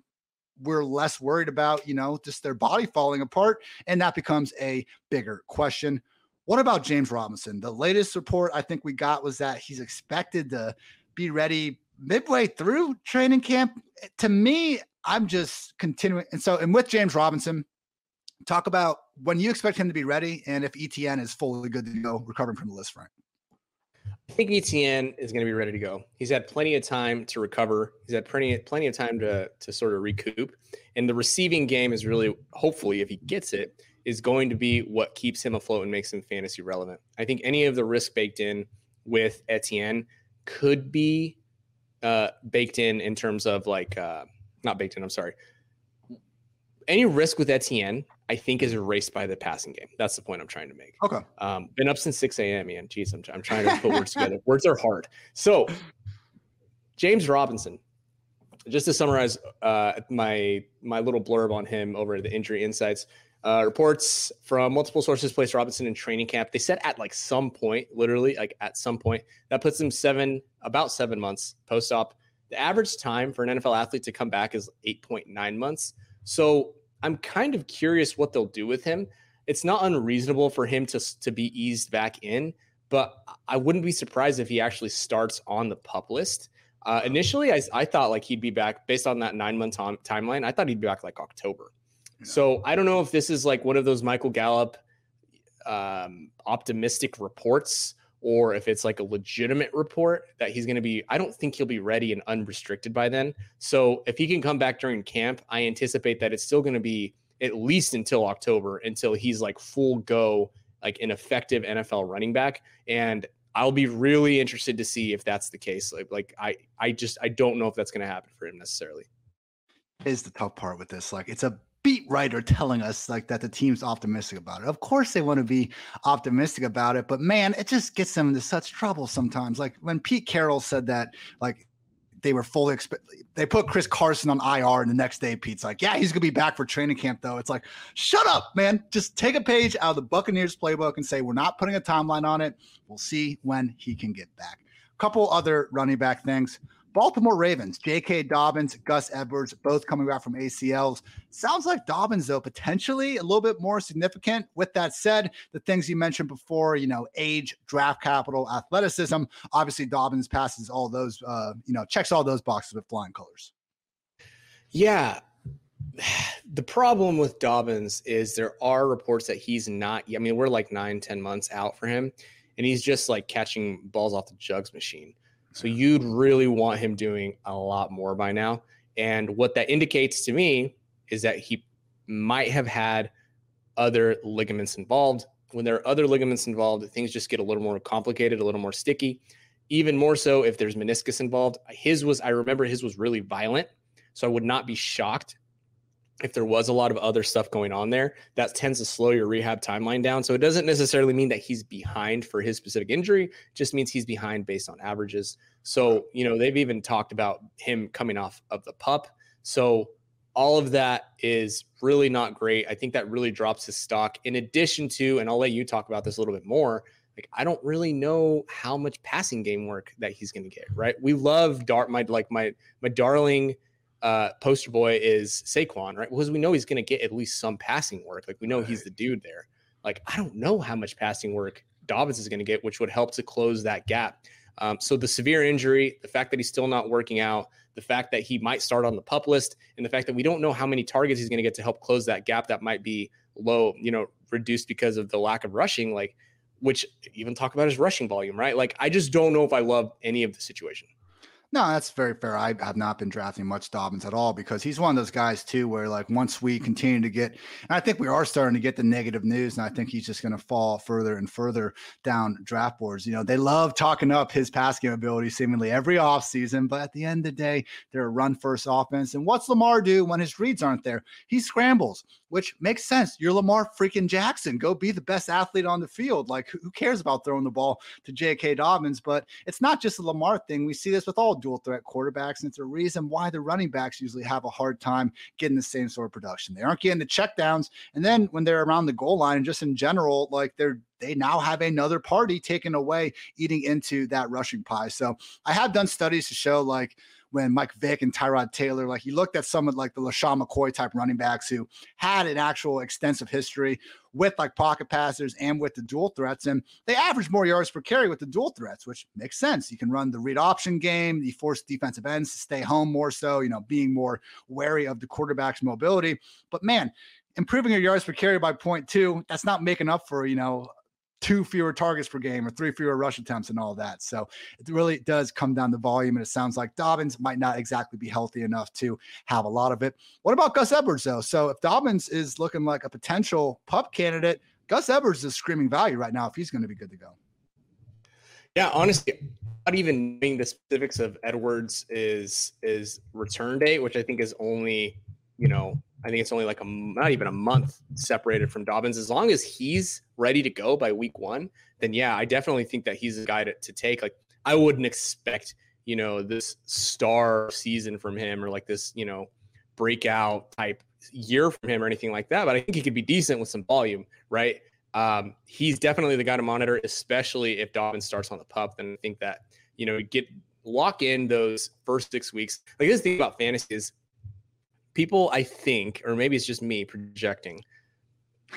we're less worried about, you know, just their body falling apart. And that becomes a bigger question. What about James Robinson? The latest report I think we got was that he's expected to be ready midway through training camp. Eh, to me, I'm just continuing. And so, and with James Robinson, talk about when you expect him to be ready and if ETN is fully good to go recovering from the Lisfranc. I think ETN is going to be ready to go. He's had plenty of time to recover. He's had plenty plenty of time to to sort of recoup. And the receiving game is really, hopefully, if he gets it, is going to be what keeps him afloat and makes him fantasy relevant. I think any of the risk baked in with Etienne could be uh, baked in in terms of like uh, not baked in. I'm sorry. Any risk with Etienne I think is erased by the passing game. That's the point I'm trying to make. Okay. Um, been up since 6 a.m. Man, jeez, I'm, I'm trying to put words [laughs] together. Words are hard. So, James Robinson. Just to summarize uh, my my little blurb on him over the Injury Insights. Uh, reports from multiple sources placed Robinson in training camp. They said at like some point, literally like at some point, that puts him seven about seven months post op. The average time for an NFL athlete to come back is 8.9 months. So I'm kind of curious what they'll do with him. It's not unreasonable for him to, to be eased back in, but I wouldn't be surprised if he actually starts on the pup list. Uh, initially, I, I thought like he'd be back based on that nine month tom- timeline. I thought he'd be back like October. Yeah. So I don't know if this is like one of those Michael Gallup um, optimistic reports or if it's like a legitimate report that he's going to be, I don't think he'll be ready and unrestricted by then. So if he can come back during camp, I anticipate that it's still going to be at least until October until he's like full go, like an effective NFL running back. And I'll be really interested to see if that's the case. Like, like I, I just, I don't know if that's going to happen for him necessarily. Is the tough part with this. Like, it's a beat writer telling us like that the team's optimistic about it. Of course they want to be optimistic about it, but man, it just gets them into such trouble sometimes. Like when Pete Carroll said that, like they were fully expect they put Chris Carson on IR and the next day Pete's like, Yeah, he's gonna be back for training camp though. It's like, shut up, man. Just take a page out of the Buccaneers playbook and say we're not putting a timeline on it. We'll see when he can get back. Couple other running back things. Baltimore Ravens, J.K. Dobbins, Gus Edwards, both coming back from ACLs. Sounds like Dobbins, though, potentially a little bit more significant. With that said, the things you mentioned before, you know, age, draft capital, athleticism. Obviously, Dobbins passes all those, uh, you know, checks all those boxes with flying colors. Yeah. [sighs] The problem with Dobbins is there are reports that he's not, I mean, we're like nine, ten months out for him, and he's just like catching balls off the jugs machine. So you'd really want him doing a lot more by now. And what that indicates to me is that he might have had other ligaments involved. When there are other ligaments involved, things just get a little more complicated, a little more sticky. Even more so if there's meniscus involved. His was, I remember his was really violent. So I would not be shocked if there was a lot of other stuff going on there, that tends to slow your rehab timeline down. So it doesn't necessarily mean that he's behind for his specific injury, just means he's behind based on averages. So, you know, they've even talked about him coming off of the pup. So all of that is really not great. I think that really drops his stock. In addition to, and I'll let you talk about this a little bit more. Like I don't really know how much passing game work that he's going to get. Right? We love Dart, my like my my darling uh, poster boy is Saquon, right? Because we know he's going to get at least some passing work. Like we know right. he's the dude there. Like I don't know how much passing work Dobbins is going to get, which would help to close that gap. Um, so the severe injury, the fact that he's still not working out, the fact that he might start on the pup list, and the fact that we don't know how many targets he's going to get to help close that gap that might be low, you know, reduced because of the lack of rushing. Like, which even talk about his rushing volume, right? Like, I just don't know if I love any of the situation. No, that's very fair. I have not been drafting much Dobbins at all because he's one of those guys too, where like once we continue to get, and I think we are starting to get the negative news, and I think he's just going to fall further and further down draft boards. You know, they love talking up his pass game ability seemingly every offseason, but at the end of the day, they're a run first offense. And what's Lamar do when his reads aren't there? He scrambles, which makes sense. You're Lamar freaking Jackson. Go be the best athlete on the field. Like, who cares about throwing the ball to J.K. Dobbins? But it's not just a Lamar thing. We see this with all dual threat quarterbacks. And it's a reason why the running backs usually have a hard time getting the same sort of production. They aren't getting the checkdowns. And then when they're around the goal line and just in general, like they're they now have another party taken away eating into that rushing pie. So I have done studies to show like when Mike Vick and Tyrod Taylor, like he looked at some of like the LeSean McCoy type running backs who had an actual extensive history with like pocket passers and with the dual threats. And they average more yards per carry with the dual threats, which makes sense. You can run the read option game, you force defensive ends to stay home more so, you know, being more wary of the quarterback's mobility. But man, improving your yards per carry by point two, that's not making up for, you know, two fewer targets per game or three fewer rush attempts and all that. So it really does come down to volume. And it sounds like Dobbins might not exactly be healthy enough to have a lot of it. What about Gus Edwards, though? So if Dobbins is looking like a potential pup candidate, Gus Edwards is screaming value right now if he's going to be good to go. Yeah, honestly, not even knowing the specifics of Edwards is is return date, which I think is only, you know, I think it's only like a not even a month separated from Dobbins. As long as he's ready to go by week one, then yeah, I definitely think that he's a guy to, to take. Like I wouldn't expect, you know, this star season from him or like this, you know, breakout type year from him or anything like that. But I think he could be decent with some volume, right? Um, he's definitely the guy to monitor, especially if Dobbins starts on the pup. Then I think that, you know, get lock in those first six weeks. Like this thing about fantasy is people I think, or maybe it's just me projecting,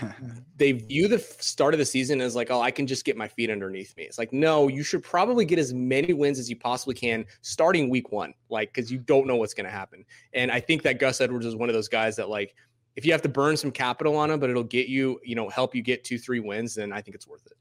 [laughs] they view the start of the season as like, oh, I can just get my feet underneath me. It's like, no, you should probably get as many wins as you possibly can starting week one, like, because you don't know what's going to happen. And I think that Gus Edwards is one of those guys that, like, if you have to burn some capital on him, but it'll get you, you know, help you get two, three wins, then I think it's worth it.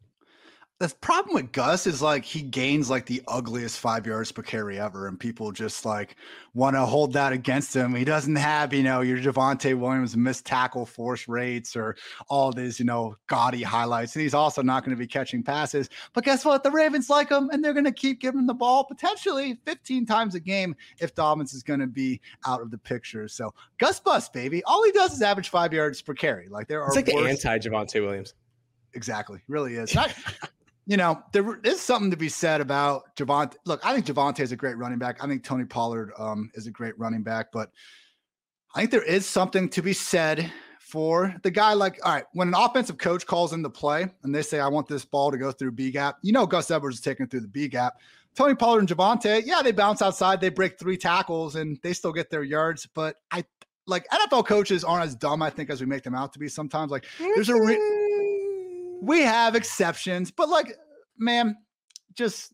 The problem with Gus is like he gains like the ugliest five yards per carry ever, and people just like want to hold that against him. He doesn't have, you know, your Javonte Williams missed tackle force rates or all these, you know, gaudy highlights. And he's also not going to be catching passes. But guess what? The Ravens like him, and they're going to keep giving him the ball potentially 15 times a game if Dobbins is going to be out of the picture. So Gus Bus, baby. All he does is average five yards per carry. Like there are it's like worse- the anti Javonte Williams. Exactly, really is. [laughs] Not, you know, there is something to be said about Javonte. Look, I think Javonte is a great running back. I think Tony Pollard um, is a great running back, but I think there is something to be said for the guy like, all right, when an offensive coach calls in the play and they say, I want this ball to go through B gap, you know, Gus Edwards is taking through the B gap. Tony Pollard and Javonte, yeah, they bounce outside, they break three tackles and they still get their yards. But I like NFL coaches aren't as dumb, I think, as we make them out to be sometimes. Like, there's a re- we have exceptions, but like, man, just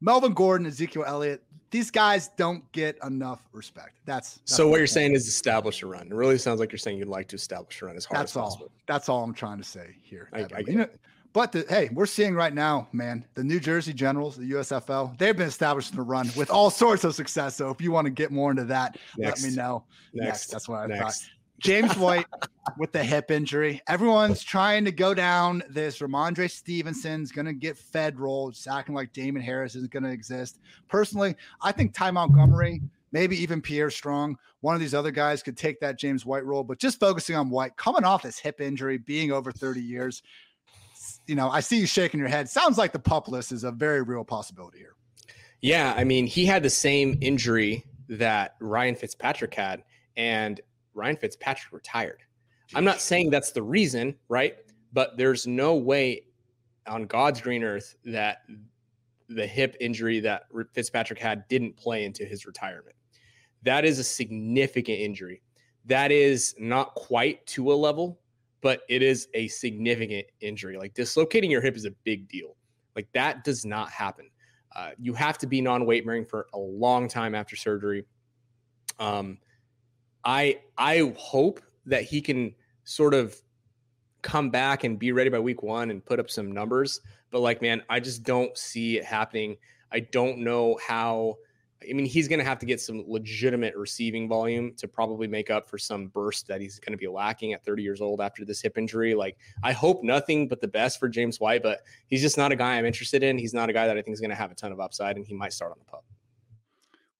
Melvin Gordon, Ezekiel Elliott, these guys don't get enough respect. That's, that's so. What you're saying is establish a run. It really sounds like you're saying you'd like to establish a run as hard that's as all. possible. That's all I'm trying to say here. I, I you know, but the, hey, we're seeing right now, man, the New Jersey Generals, the USFL, they've been established in the run with all sorts of success. So if you want to get more into that, Next. let me know. Next, Next. that's what I Next. thought. James White with the hip injury. Everyone's trying to go down this. Rhamondre Stevenson's going to get fed role. It's acting like Damien Harris isn't going to exist. Personally, I think Ty Montgomery, maybe even Pierre Strong, one of these other guys could take that James White role. But just focusing on White, coming off this hip injury, being over 30 years, you know, I see you shaking your head. Sounds like the pup list is a very real possibility here. Yeah. I mean, he had the same injury that Ryan Fitzpatrick had. And Ryan Fitzpatrick retired. I'm not saying that's the reason, right? But there's no way on God's green earth that the hip injury that Fitzpatrick had didn't play into his retirement. That is a significant injury. That is not quite to a level, but it is a significant injury. Like dislocating your hip is a big deal. Like that does not happen. Uh, you have to be non weight bearing for a long time after surgery. Um, I I hope that he can sort of come back and be ready by week one and put up some numbers. But like, man, I just don't see it happening. I don't know how. I mean, he's going to have to get some legitimate receiving volume to probably make up for some burst that he's going to be lacking at 30 years old after this hip injury. Like, I hope nothing but the best for James White, but he's just not a guy I'm interested in. He's not a guy that I think is going to have a ton of upside, and he might start on the pup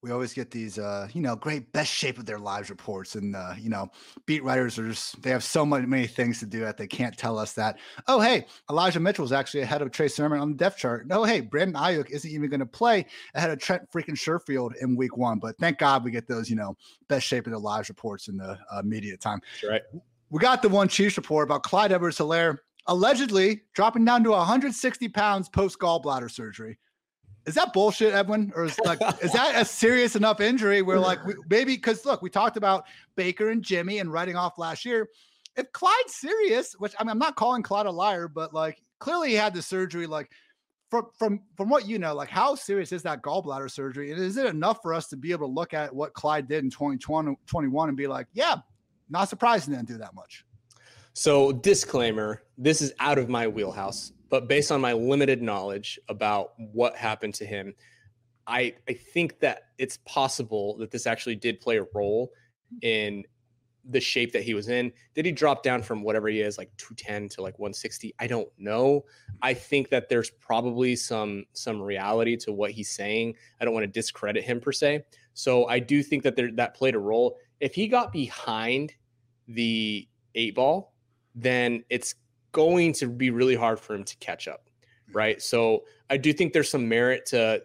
we always get these uh, you know great best shape of their lives reports and uh, you know beat writers are just they have so many many things to do that they can't tell us that oh hey elijah mitchell is actually ahead of trey sermon on the depth chart. No hey brandon aiyuk isn't even going to play ahead of trent freaking sherfield in week one but thank god we get those you know best shape of their lives reports in the uh, media time. That's right. We got the one chiefs report about clyde edwards hilaire allegedly dropping down to 160 pounds post gallbladder surgery is that bullshit, Edwin? Or is like is that a serious enough injury where like we, maybe because look, we talked about Baker and Jimmy and writing off last year. If Clyde's serious, which I mean, I'm not calling Clyde a liar, but like clearly he had the surgery. Like from from from what you know, like how serious is that gallbladder surgery? And is it enough for us to be able to look at what Clyde did in 2020, 21 and be like, yeah, not surprising didn't do that much. So disclaimer: this is out of my wheelhouse but based on my limited knowledge about what happened to him, I I think that it's possible that this actually did play a role in the shape that he was in. Did he drop down from whatever he is, like 210 to like 160? I don't know. I think that there's probably some some reality to what he's saying. I don't want to discredit him per se. So I do think that there that played a role. If he got behind the eight ball, then it's going to be really hard for him to catch up. Right. So I do think there's some merit to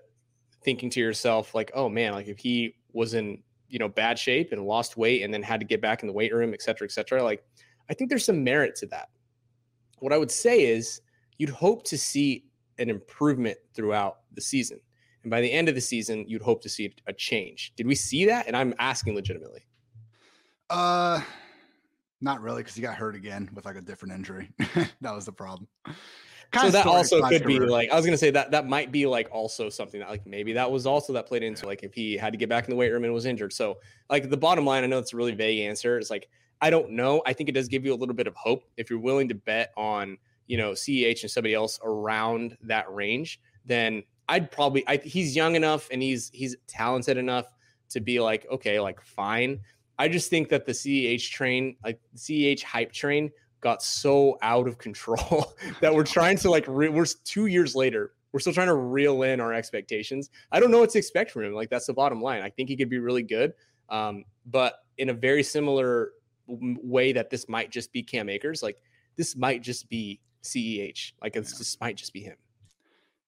thinking to yourself, like, oh man, like if he was in, you know, bad shape and lost weight and then had to get back in the weight room, et cetera, et cetera. Like, I think there's some merit to that. What I would say is you'd hope to see an improvement throughout the season. And by the end of the season, you'd hope to see a change. Did we see that? And I'm asking legitimately. Uh not really, because he got hurt again with like a different injury. [laughs] that was the problem. so that also could be like I was gonna say that that might be like also something that like maybe that was also that played into like if he had to get back in the weight room and was injured. So like the bottom line, I know it's a really vague answer. It's like I don't know. I think it does give you a little bit of hope if you're willing to bet on you know CEH and somebody else around that range. Then I'd probably I, he's young enough and he's he's talented enough to be like okay like fine. I just think that the CEH train like CEH hype train got so out of [laughs] control that we're trying to like re- we're two years later we're still trying to reel in our expectations. I don't know what to expect from him like that's the bottom line. I think he could be really good um, but in a very similar way that this might just be cam akers like this might just be ceh like it's yeah. just might just be him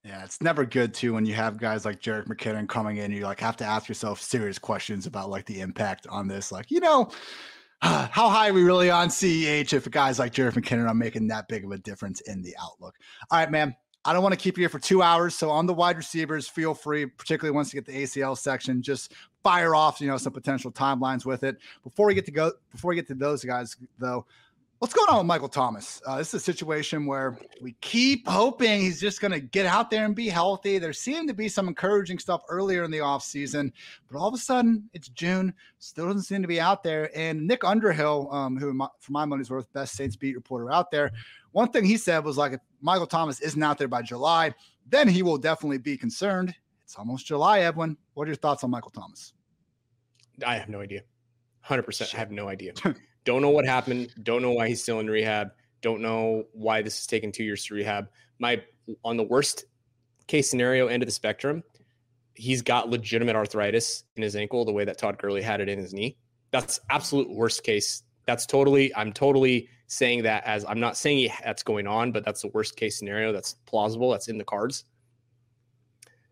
yeah, it's never good too when you have guys like Jerick McKinnon coming in. You like have to ask yourself serious questions about like the impact on this. Like, you know, [sighs] how high are we really on CEH if guys like Jerick McKinnon are making that big of a difference in the outlook? All right, man. I don't want to keep you here for two hours. So on the wide receivers, feel free, particularly once you get the ACL section, just fire off, you know, some potential timelines with it. Before we get to go, before we get to those guys, though, What's going on with Michael Thomas? Uh, this is a situation where we keep hoping he's just going to get out there and be healthy. There seemed to be some encouraging stuff earlier in the offseason, but all of a sudden it's June, still doesn't seem to be out there. And Nick Underhill, um, who, for my money's worth, best Saints beat reporter out there, one thing he said was like, if Michael Thomas isn't out there by July, then he will definitely be concerned. It's almost July, Edwin. What are your thoughts on Michael Thomas? I have no idea. 100%. I have no idea. [laughs] Don't know what happened. Don't know why he's still in rehab. Don't know why this is taking two years to rehab. My on the worst case scenario end of the spectrum, he's got legitimate arthritis in his ankle, the way that Todd Gurley had it in his knee. That's absolute worst case. That's totally. I'm totally saying that as I'm not saying that's going on, but that's the worst case scenario. That's plausible. That's in the cards.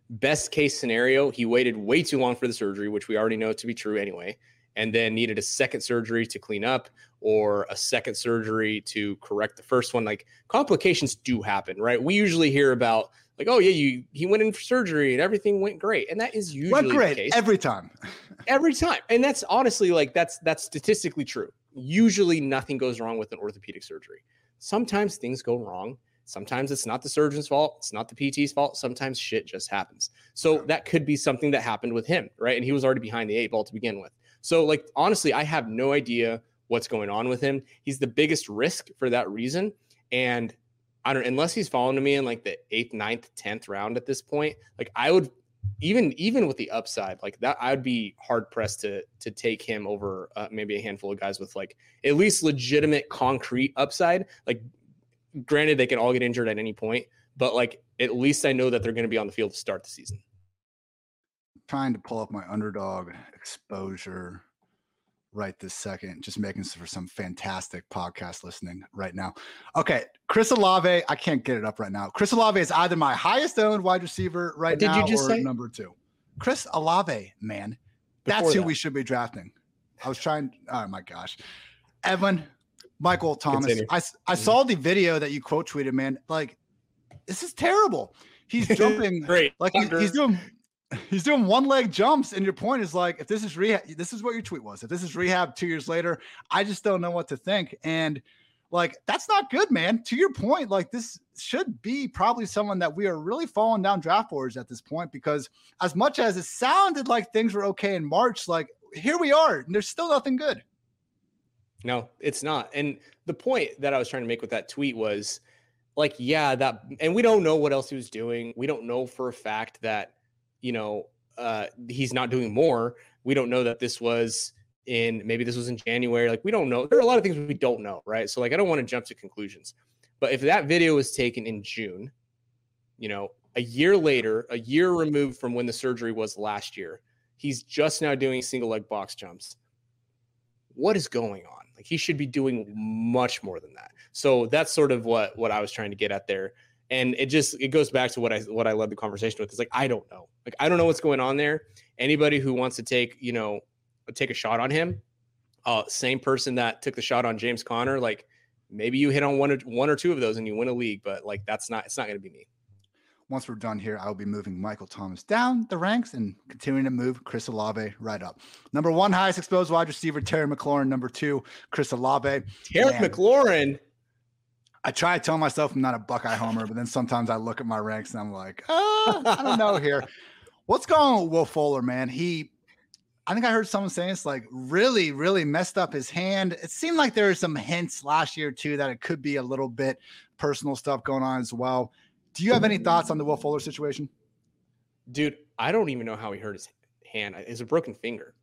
Best case scenario, he waited way too long for the surgery, which we already know to be true anyway and then needed a second surgery to clean up or a second surgery to correct the first one like complications do happen right we usually hear about like oh yeah you he went in for surgery and everything went great and that is usually went great every time [laughs] every time and that's honestly like that's that's statistically true usually nothing goes wrong with an orthopedic surgery sometimes things go wrong Sometimes it's not the surgeon's fault. It's not the PT's fault. Sometimes shit just happens. So that could be something that happened with him, right? And he was already behind the eight ball to begin with. So, like, honestly, I have no idea what's going on with him. He's the biggest risk for that reason. And I don't, unless he's falling to me in like the eighth, ninth, tenth round at this point, like, I would even even with the upside like that i would be hard pressed to to take him over uh, maybe a handful of guys with like at least legitimate concrete upside like granted they can all get injured at any point but like at least i know that they're going to be on the field to start the season trying to pull up my underdog exposure right this second, just making for some fantastic podcast listening right now. Okay, Chris Olave, I can't get it up right now. Chris Olave is either my highest owned wide receiver right now you just or say? number two. Chris Olave, man, Before that's who that. we should be drafting. I was trying. Oh my gosh, Evan, Michael Thomas. Continue. I I mm-hmm. saw the video that you quote tweeted, man. Like, this is terrible. He's [laughs] jumping great. Like he's, he's doing he's doing one leg jumps and your point is like if this is rehab this is what your tweet was. If this is rehab two years later i just don't know what to think. And like that's not good man. To your point like this should be probably someone that we are really falling down draft boards at this point because as much as it sounded like things were okay in march like here we are and there's still nothing good. No it's not. And the point that i was trying to make with that tweet was like yeah that and we don't know what else he was doing. We don't know for a fact that you know, uh, he's not doing more. We don't know that this was in maybe this was in January. Like we don't know. There are a lot of things we don't know, right? So like I don't want to jump to conclusions. But if that video was taken in June, you know, a year later, a year removed from when the surgery was last year, he's just now doing single leg box jumps. What is going on? Like he should be doing much more than that. So that's sort of what what I was trying to get at there and it just it goes back to what I what I led the conversation with. It's like I don't know, like I don't know what's going on there. Anybody who wants to take you know take a shot on him, uh, same person that took the shot on James Conner, like maybe you hit on one or one or two of those and you win a league, but like that's not it's not going to be me. Once we're done here, I'll be moving Michael Thomas down the ranks and continuing to move Chris Olave right up. Number one highest exposed wide receiver, Terry McLaurin. Number two, Chris Olave. Terry McLaurin I try to tell myself I'm not a Buckeye homer, but then sometimes I look at my ranks and I'm like, oh, I don't know here. What's going on with Will Fuller, man? He, I think I heard someone saying it's like really, really messed up his hand. It seemed like there were some hints last year too that it could be a little bit personal stuff going on as well. Do you have any thoughts on the Will Fuller situation? Dude, I don't even know how he hurt his hand. It's a broken finger,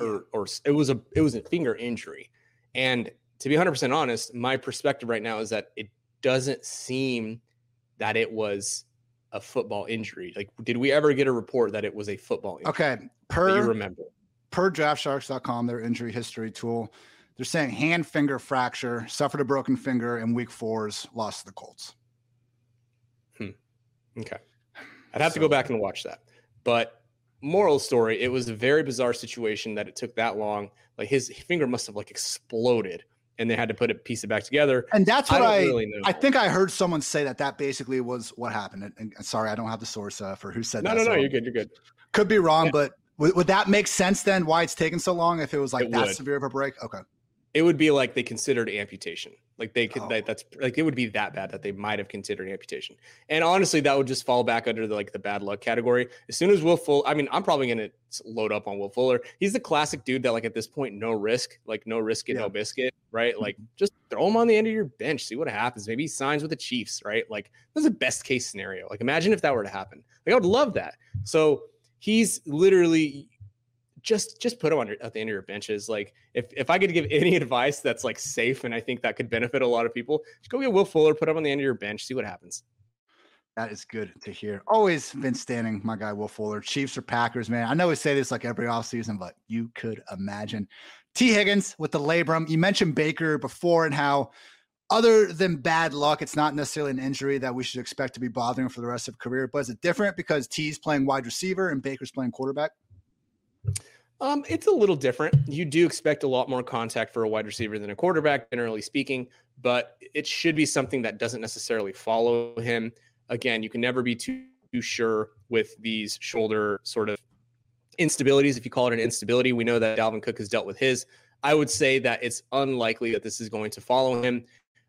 or or it was a it was a finger injury, and to be 100% honest, my perspective right now is that it doesn't seem that it was a football injury. Like, did we ever get a report that it was a football injury? Okay. Per you remember per draftsharks.com, their injury history tool, they're saying hand finger fracture, suffered a broken finger in week four's lost to the Colts. Hmm. Okay. I'd have so, to go back and watch that. But moral story, it was a very bizarre situation that it took that long. Like his finger must have like exploded and they had to put a piece it back together. And that's what I I, really I, think I heard someone say that that basically was what happened. And, and sorry, I don't have the source uh, for who said no, that. No, no, so no, you're good. You're good. Could be wrong, yeah. but would, would, that make sense then? Why it's taken so long? If it was like it that would. severe of a break? Okay it would be like they considered amputation. Like they could, oh. that, that's like it would be that bad that they might have considered amputation. And honestly, that would just fall back under the like the bad luck category. As soon as Will Fuller, I mean, I'm probably gonna load up on Will Fuller. He's the classic dude that like at this point, no risk, like no risk it, yeah. no biscuit, right? Mm-hmm. Like just throw him on the end of your bench, see what happens. Maybe he signs with the Chiefs, right? Like that's a best case scenario. Like imagine if that were to happen. Like I would love that. So he's literally just just put them at the end of your benches. Like if if I could give any [laughs] advice that's like safe and I think that could benefit a lot of people, just go get Will Fuller, put him on the end of your bench, see what happens. That is good to hear. Always been standing, my guy Will Fuller. Chiefs or Packers, man. I know we say this like every offseason, but you could imagine. Tee Higgins with the labrum. You mentioned Baker before and how other than bad luck, it's not necessarily an injury that we should expect to be bothering for the rest of career. But is it different because Tee's playing wide receiver and Baker's playing quarterback? Um, it's a little different. You do expect a lot more contact for a wide receiver than a quarterback, generally speaking, but it should be something that doesn't necessarily follow him. Again, you can never be too, too sure with these shoulder sort of instabilities. If you call it an instability, we know that Dalvin Cook has dealt with his. I would say that it's unlikely that this is going to follow him.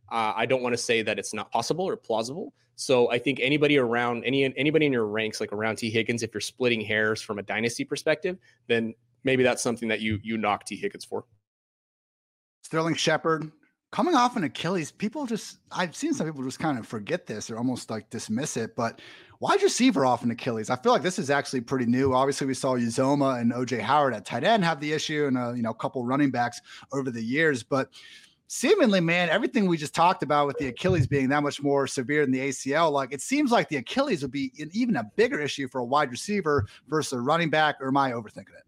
Uh, I don't want to say that it's not possible or plausible. So I think anybody around any anybody in your ranks, like around Tee Higgins, if you're splitting hairs from a dynasty perspective, then maybe that's something that you you knock Tee Higgins for. Sterling Shepard coming off an Achilles, people just I've seen some people just kind of forget this or almost like dismiss it, but wide receiver off an Achilles. I feel like this is actually pretty new. Obviously, we saw Uzomah and OJ Howard at tight end have the issue, and a, uh, you know a couple running backs over the years, but seemingly, man, everything we just talked about with the Achilles being that much more severe than the ACL, like it seems like the Achilles would be an, even a bigger issue for a wide receiver versus a running back. Or am I overthinking it?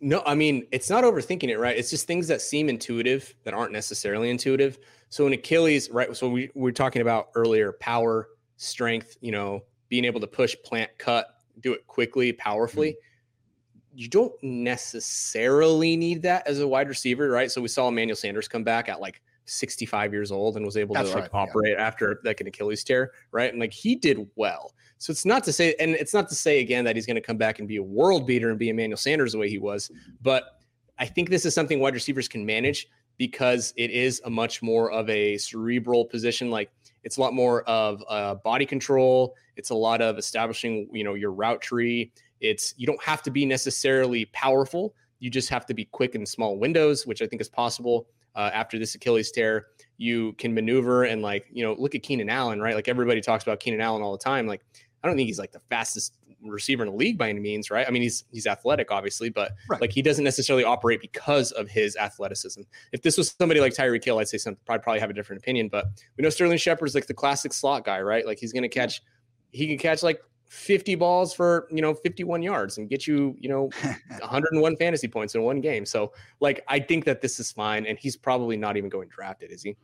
No, I mean, it's not overthinking it, right? It's just things that seem intuitive that aren't necessarily intuitive. So in Achilles, right? So we, we were talking about earlier power, strength, you know, being able to push, plant, cut, do it quickly, powerfully. Mm-hmm. You don't necessarily need that as a wide receiver, right? So we saw Emmanuel Sanders come back at like 65 years old and was able That's to like operate yeah. after like an Achilles tear, right? And like he did well. So it's not to say, and it's not to say again that he's going to come back and be a world beater and be Emmanuel Sanders the way he was, but I think this is something wide receivers can manage because it is a much more of a cerebral position. Like it's a lot more of uh, body control. It's a lot of establishing, you know, your route tree. It's you don't have to be necessarily powerful. You just have to be quick in small windows, which I think is possible uh, after this Achilles tear. You can maneuver and like you know look at Keenan Allen, right? Like everybody talks about Keenan Allen all the time. Like I don't think he's like the fastest receiver in the league by any means, right? I mean, he's he's athletic, obviously, but right. like he doesn't necessarily operate because of his athleticism. If this was somebody like Tyreek Hill, I'd say something. I'd probably have a different opinion. But we know Sterling Shepard's like the classic slot guy, right? Like he's going to catch, he can catch like 50 balls for you know 51 yards and get you you know [laughs] 101 fantasy points in one game. So like I think that this is fine, and he's probably not even going drafted, is he?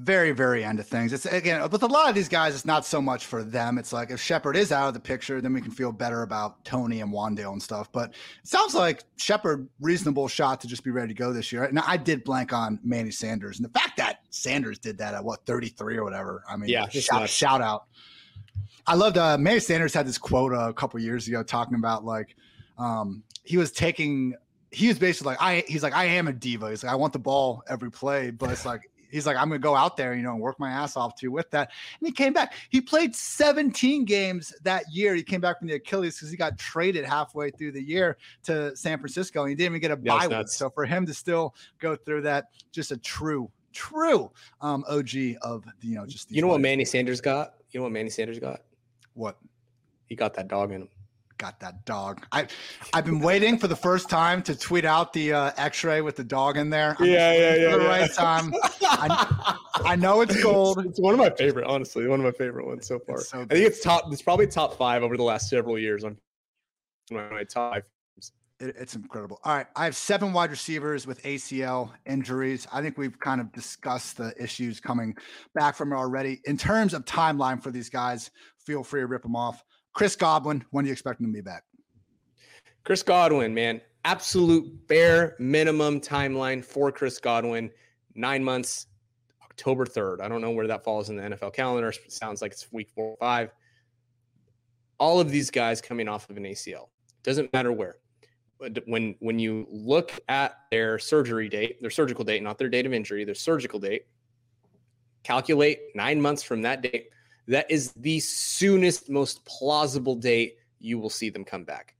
Very, very end of things. It's again with a lot of these guys, it's not so much for them. It's like if Shepard is out of the picture, then we can feel better about Toney and Wan'Dale and stuff. But it sounds like Shepard reasonable shot to just be ready to go this year. And I did blank on Manny Sanders, and the fact that Sanders did that at what 33 or whatever. I mean, yeah, shout, shout out. I loved uh, Manny Sanders had this quote a couple years ago talking about like um, he was taking he was basically like I he's like I am a diva. He's like I want the ball every play, but it's like he's like, I'm going to go out there, you know, and work my ass off too with that. And he came back. He played 17 games that year. He came back from the Achilles because he got traded halfway through the year to San Francisco and he didn't even get a yeah, bye week. So for him to still go through that, just a true, true um, OG of, you know, just. You know what Manny Sanders got? You know what Manny Sanders got? What? He got that dog in him got that dog. I I've been waiting for the first time to tweet out the uh, X-ray with the dog in there. I'm yeah, yeah, yeah. the yeah. right time. I, I, know it's gold. It's, it's, one of my favorite, honestly. One of my favorite ones so far. So I think it's top. It's probably top five over the last several years on my top five. It, it's incredible. All right, I have seven wide receivers with ACL injuries. I think we've kind of discussed the issues coming back from it already. In terms of timeline for these guys, feel free to rip them off. Chris Godwin, when do you expect him to be back? Chris Godwin, man, absolute bare minimum timeline for Chris Godwin. Nine months, October 3rd. I don't know where that falls in the NFL calendar. Sounds like it's week four or five. All of these guys coming off of an ACL. Doesn't matter where. But when when you look at their surgery date, their surgical date, not their date of injury, their surgical date, calculate nine months from that date that is the soonest, most plausible date you will see them come back.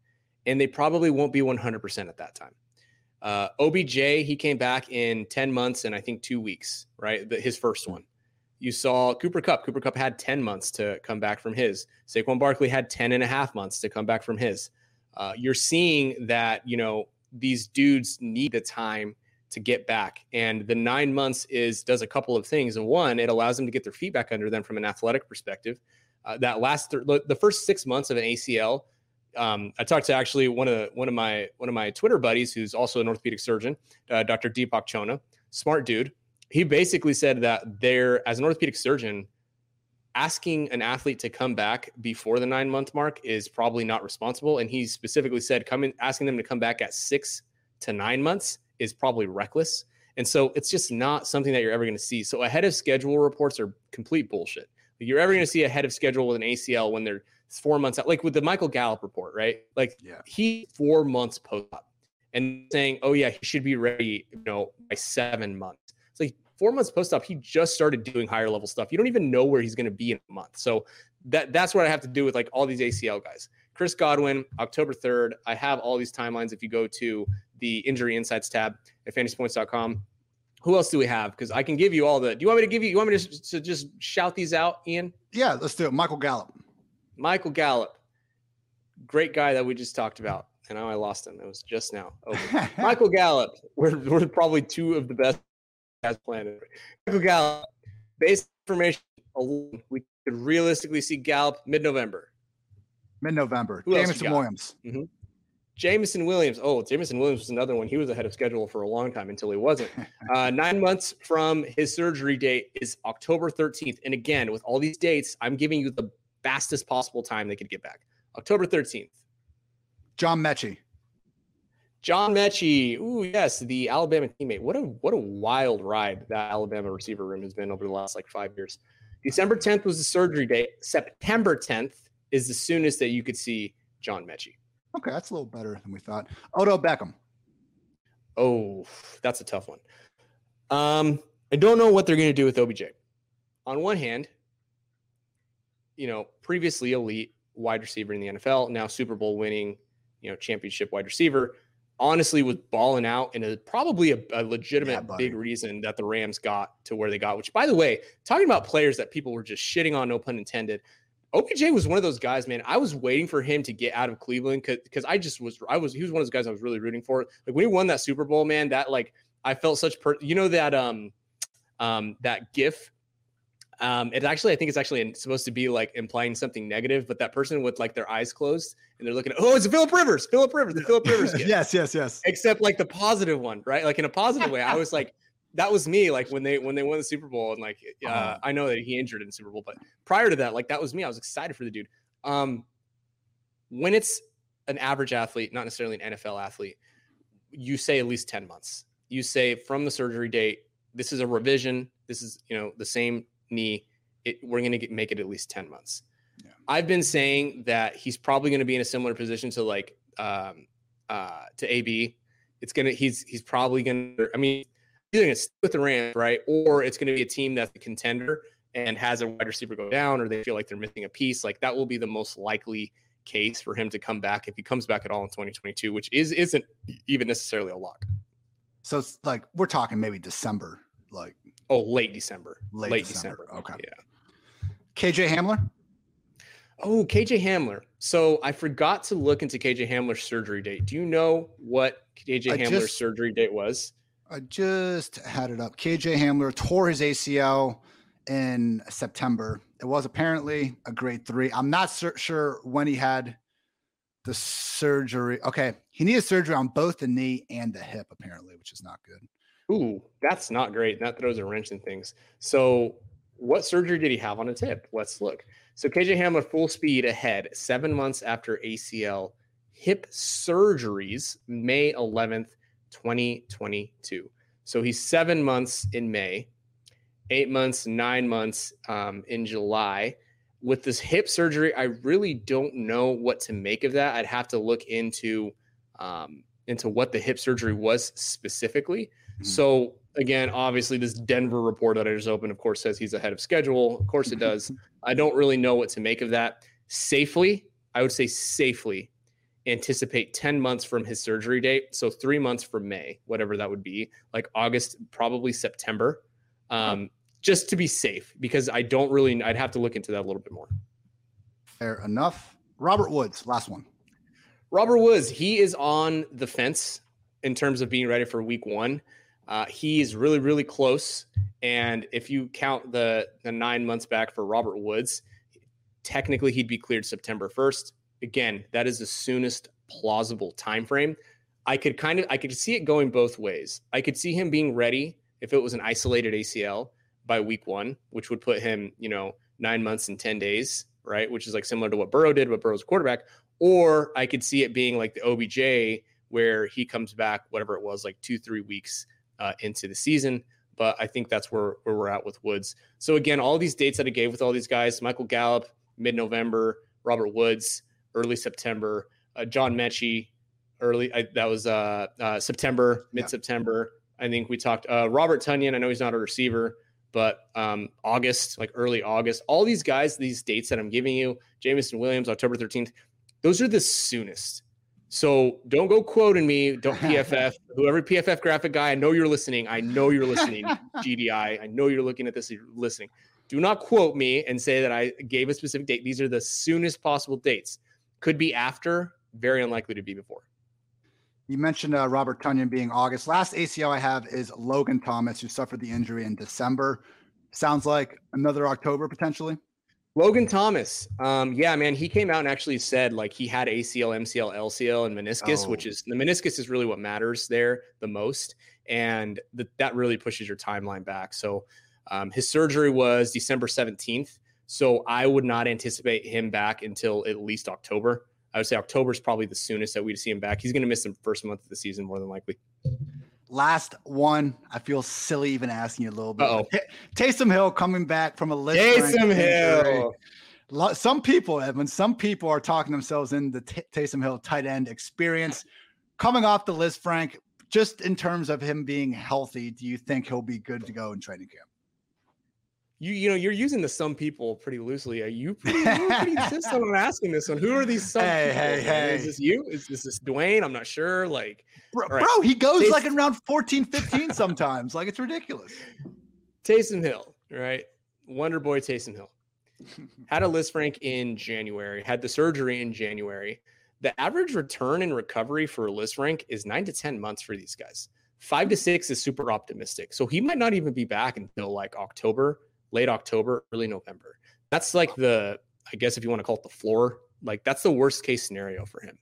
And they probably won't be 100% at that time. Uh, OBJ, he came back in 10 months and I think two weeks, right? The, his first one. You saw Cooper Kupp. Cooper Kupp had 10 months to come back from his. Saquon Barkley had 10 and a half months to come back from his. Uh, you're seeing that, you know, these dudes need the time to get back. And the nine months is does a couple of things. And one, it allows them to get their feet back under them from an athletic perspective. Uh, that last th- the first six months of an ACL. Um, I talked to actually one of one of my one of my Twitter buddies who's also an orthopedic surgeon, uh, Dr. Deepak Chona, smart dude. He basically said that there, as an orthopedic surgeon, asking an athlete to come back before the nine month mark is probably not responsible. And he specifically said, coming asking them to come back at six to nine months is probably reckless. And so it's just not something that you're ever going to see. So ahead of schedule reports are complete bullshit. You're ever going to see ahead of schedule with an ACL when they're four months out, like with the Michael Gallup report, right? Like yeah. he four months post up and saying, oh yeah, he should be ready, you know, by seven months. It's like four months post op, he just started doing higher level stuff. You don't even know where he's going to be in a month. So that that's what I have to do with like all these ACL guys. Chris Godwin, October 3rd. I have all these timelines if you go to the injury insights tab at fantasypoints.com. Who else do we have? Because I can give you all the. Do you want me to give you? You want me to, to just shout these out, Ian? Yeah, let's do it. Michael Gallup. Michael Gallup, great guy that we just talked about. And now I lost him. It was just now. Okay. [laughs] Michael Gallup. We're, we're probably two of the best guys planet. Michael Gallup. Base information alone, we could realistically see Gallup mid-November mid November. Jameson Williams. Mm-hmm. Jameson Williams. Oh, Jameson Williams was another one. He was ahead of schedule for a long time until he wasn't. [laughs] Uh, nine months from his surgery date is October 13th. And again, with all these dates, I'm giving you the fastest possible time they could get back. October 13th. John Metchie. John Metchie. Ooh, yes, the Alabama teammate. What a what a wild ride that Alabama receiver room has been over the last like five years. December 10th was the surgery date. September 10th is the soonest that you could see John Metchie. Okay, that's a little better than we thought. Odell Beckham. Oh, that's a tough one. Um, I don't know what they're going to do with OBJ. On one hand, you know, previously elite wide receiver in the NFL, now Super Bowl winning, you know, championship wide receiver, honestly was balling out and a, probably a, a legitimate yeah, big reason that the Rams got to where they got, which by the way, talking about players that people were just shitting on, no pun intended, OBJ was one of those guys, man. I was waiting for him to get out of Cleveland because I just was, I was, he was one of those guys I was really rooting for. Like when he won that Super Bowl, man, that like, I felt such, per, you know, that, um, um, that gif. Um, it actually, I think it's actually supposed to be like implying something negative, but that person with like their eyes closed and they're looking at, oh, it's a Philip Rivers, Philip Rivers, the Philip Rivers. [laughs] yes, yes, yes. Except like the positive one, right? Like in a positive way. I was like, that was me like when they when they won the Super Bowl and like uh, uh-huh. I know that he injured in the Super Bowl, but prior to that, like that was me. I was excited for the dude. Um, when it's an average athlete, not necessarily an NFL athlete, you say at least 10 months. You say from the surgery date, this is a revision. This is, you know, the same knee. It, we're going to make it at least 10 months. Yeah. I've been saying that he's probably going to be in a similar position to like, um, uh, to AB. It's going to, he's, he's probably going to, I mean, either going to stick with the Rams, right, or it's going to be a team that's a contender and has a wide receiver go down, or they feel like they're missing a piece. Like that will be the most likely case for him to come back if he comes back at all in 2022, which is isn't even necessarily a lock. So it's like we're talking maybe December, like oh late December, late, late December. December. Okay, yeah. KJ Hamler. Oh, KJ Hamler. So I forgot to look into KJ Hamler's surgery date. Do you know what KJ I Hamler's just- surgery date was? I just had it up. KJ Hamler tore his ACL in September. It was apparently a grade three. I'm not sur- sure when he had the surgery. Okay. He needed surgery on both the knee and the hip, apparently, which is not good. Ooh, that's not great. That throws a wrench in things. So, what surgery did he have on his hip? Let's look. So, KJ Hamler full speed ahead, seven months after ACL hip surgeries, May 11th, 2022. So, he's seven months in May, eight months, nine months um, in July. With this hip surgery, I really don't know what to make of that. I'd have to look into um, into what the hip surgery was specifically. Mhm. So again, obviously, this Denver report that I just opened, of course, says he's ahead of schedule. Of course, it does. [laughs] I don't really know what to make of that. Safely, I would say safely anticipate 10 months from his surgery date. So three months from May, whatever that would be, like August, probably September. Um, just to be safe, because I don't really, I'd have to look into that a little bit more. Fair enough. Robert Woods, last one. Robert Woods, he is on the fence in terms of being ready for week one. Uh, he is really, really close. And if you count the the nine months back for Robert Woods, technically he'd be cleared September 1st. Again, that is the soonest plausible time frame. I could kind of I could see it going both ways. I could see him being ready if it was an isolated ACL by week one, which would put him, you know, nine months and 10 days, right? Which is like similar to what Burrow did, but Burrow's quarterback. Or I could see it being like the OBJ, where he comes back, whatever it was, like two, three weeks uh, into the season. But I think that's where, where we're at with Woods. So again, all these dates that I gave with all these guys, Michael Gallup, mid-November, Robert Woods, early September, uh, John Metchie, early, I, that was uh, uh, September, mid-September. I think we talked, uh, Robert Tonyan, I know he's not a receiver, but um, August, like early August, all these guys, these dates that I'm giving you, Jameson Williams, October 13th, those are the soonest. So don't go quoting me. Don't [laughs] PFF. Whoever PFF graphic guy, I know you're listening. I know you're listening. [laughs] GDI, I know you're looking at this. You're listening. Do not quote me and say that I gave a specific date. These are the soonest possible dates. Could be after. Very unlikely to be before. You mentioned uh, Robert Tonyan being August. Last ACL I have is Logan Thomas, who suffered the injury in December. Sounds like another October potentially. Logan Thomas, um, yeah, man, he came out and actually said like he had ACL, MCL, LCL, and meniscus, Oh. which is the meniscus is really what matters there the most, and th- that really pushes your timeline back. So um, his surgery was December seventeenth, so I would not anticipate him back until at least October. I would say October is probably the soonest that we'd see him back. He's going to miss the first month of the season more than likely. Last one. I feel silly even asking you a little bit. Ta- Taysom Hill coming back from a Lisfranc. Taysom Hill. Some people, Edwin, some people are talking themselves in the T- Taysom Hill tight end experience. Coming off the Lisfranc, just in terms of him being healthy, do you think he'll be good to go in training camp? You you know you're using the some people pretty loosely. Uh, are [laughs] you pretty, you're pretty insistent on asking this one? Who are these some Hey, people? hey, hey. Is this you? Is this, this Dwain? I'm not sure. Like Bro, right. bro he goes Tays- like in round 14, 15 sometimes. like it's ridiculous. Taysom Hill, right? Wonder Boy Taysom Hill had a Lisfranc in January. Had the surgery in January. The average return and recovery for a Lisfranc is nine to ten months for these guys. Five to six is super optimistic. So he might not even be back until like October, late October, early November. That's like the, I guess if you want to call it the floor, like that's the worst case scenario for him.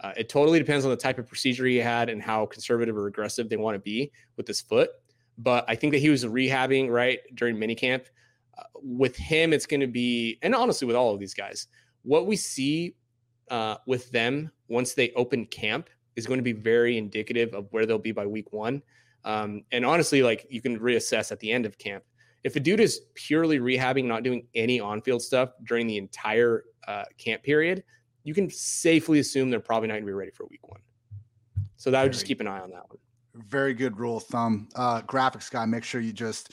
Uh, it totally depends on the type of procedure he had and how conservative or aggressive they want to be with his foot. But I think that he was rehabbing right during minicamp. Uh, with him, it's going to be, and honestly, with all of these guys, what we see uh, with them once they open camp is going to be very indicative of where they'll be by week one. Um, and honestly, like you can reassess at the end of camp. If a dude is purely rehabbing, not doing any on-field stuff during the entire uh, camp period, you can safely assume they're probably not going to be ready for week one. So that would just keep an eye on that one. Very good rule of thumb. Uh, graphics guy, make sure you just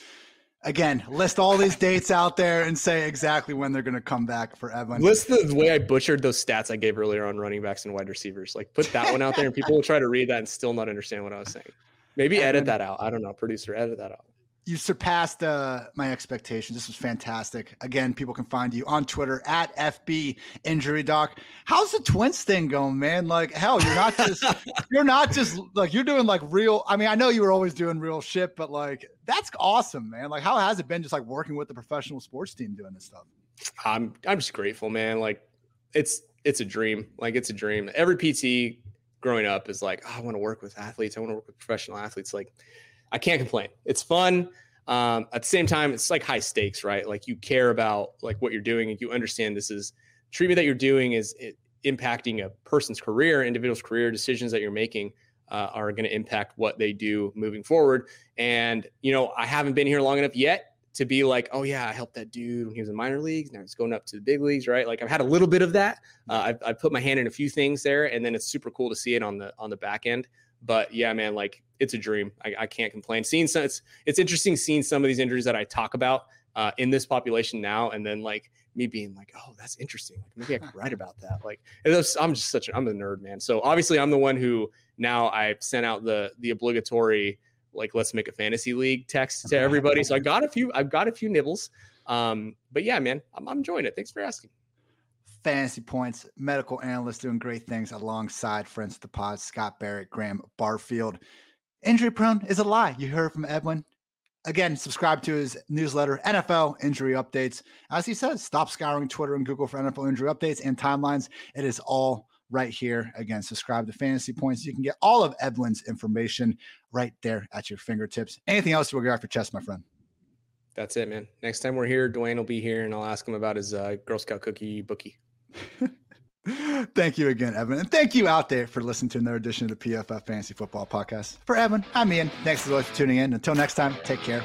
again list all these dates out there and say exactly when they're going to come back for Edwin. List the way I butchered those stats I gave earlier on running backs and wide receivers. Like put that one out there, and people will try to read that and still not understand what I was saying. Maybe edit that out. I don't know, producer, edit that out you surpassed uh, my expectations. This was fantastic. Again, people can find you on Twitter at FB Injury Doc. How's the Twins thing going, man? Like, hell, you're not just [laughs] you're not just like you're doing like real. I mean, I know you were always doing real shit, but like that's awesome, man. Like, how has it been just like working with the professional sports team doing this stuff? I'm I'm just grateful, man. Like, it's it's a dream. Like, it's a dream. Every PT growing up is like, oh, I want to work with athletes. I want to work with professional athletes. Like I can't complain. It's fun. Um, at the same time, it's like high stakes, right? Like you care about like what you're doing and you understand this is treatment that you're doing is impacting a person's career, individual's career, decisions that you're making uh, are going to impact what they do moving forward. And you know, I haven't been here long enough yet to be like, oh yeah, I helped that dude when he was in minor leagues. Now he's going up to the big leagues, right? Like I've had a little bit of that. Uh, I've, I've put my hand in a few things there, and then it's super cool to see it on the on the back end. But yeah, man, like it's a dream. I, I can't complain. Seeing some, it's it's interesting seeing some of these injuries that I talk about uh, in this population now, and then like me being like, oh, that's interesting. Like maybe I could write about that. Like was, I'm just such a I'm a nerd, man. So obviously I'm the one who now I sent out the the obligatory like let's make a fantasy league text to everybody. So I got a few I've got a few nibbles. Um, but yeah, man, I'm, I'm enjoying it. Thanks for asking fantasy points, medical analyst doing great things alongside friends of the pod, Scott Barrett, Graham Barfield. Injury prone is a lie. You heard from Edwin. Again, subscribe to his newsletter, NFL Injury Updates. As he says, stop scouring Twitter and Google for NFL injury updates and timelines. It is all right here. Again, subscribe to Fantasy Points. You can get all of Edwin's information right there at your fingertips. Anything else you will get off your chest, my friend? That's it, man. Next time we're here, Dwain will be here and I'll ask him about his uh, Girl Scout cookie bookie. [laughs] thank you again, Edwin. And thank you out there for listening to another edition of the PFF Fantasy Football Podcast. For Edwin, I'm Ian. Thanks as always for tuning in. Until next time, take care.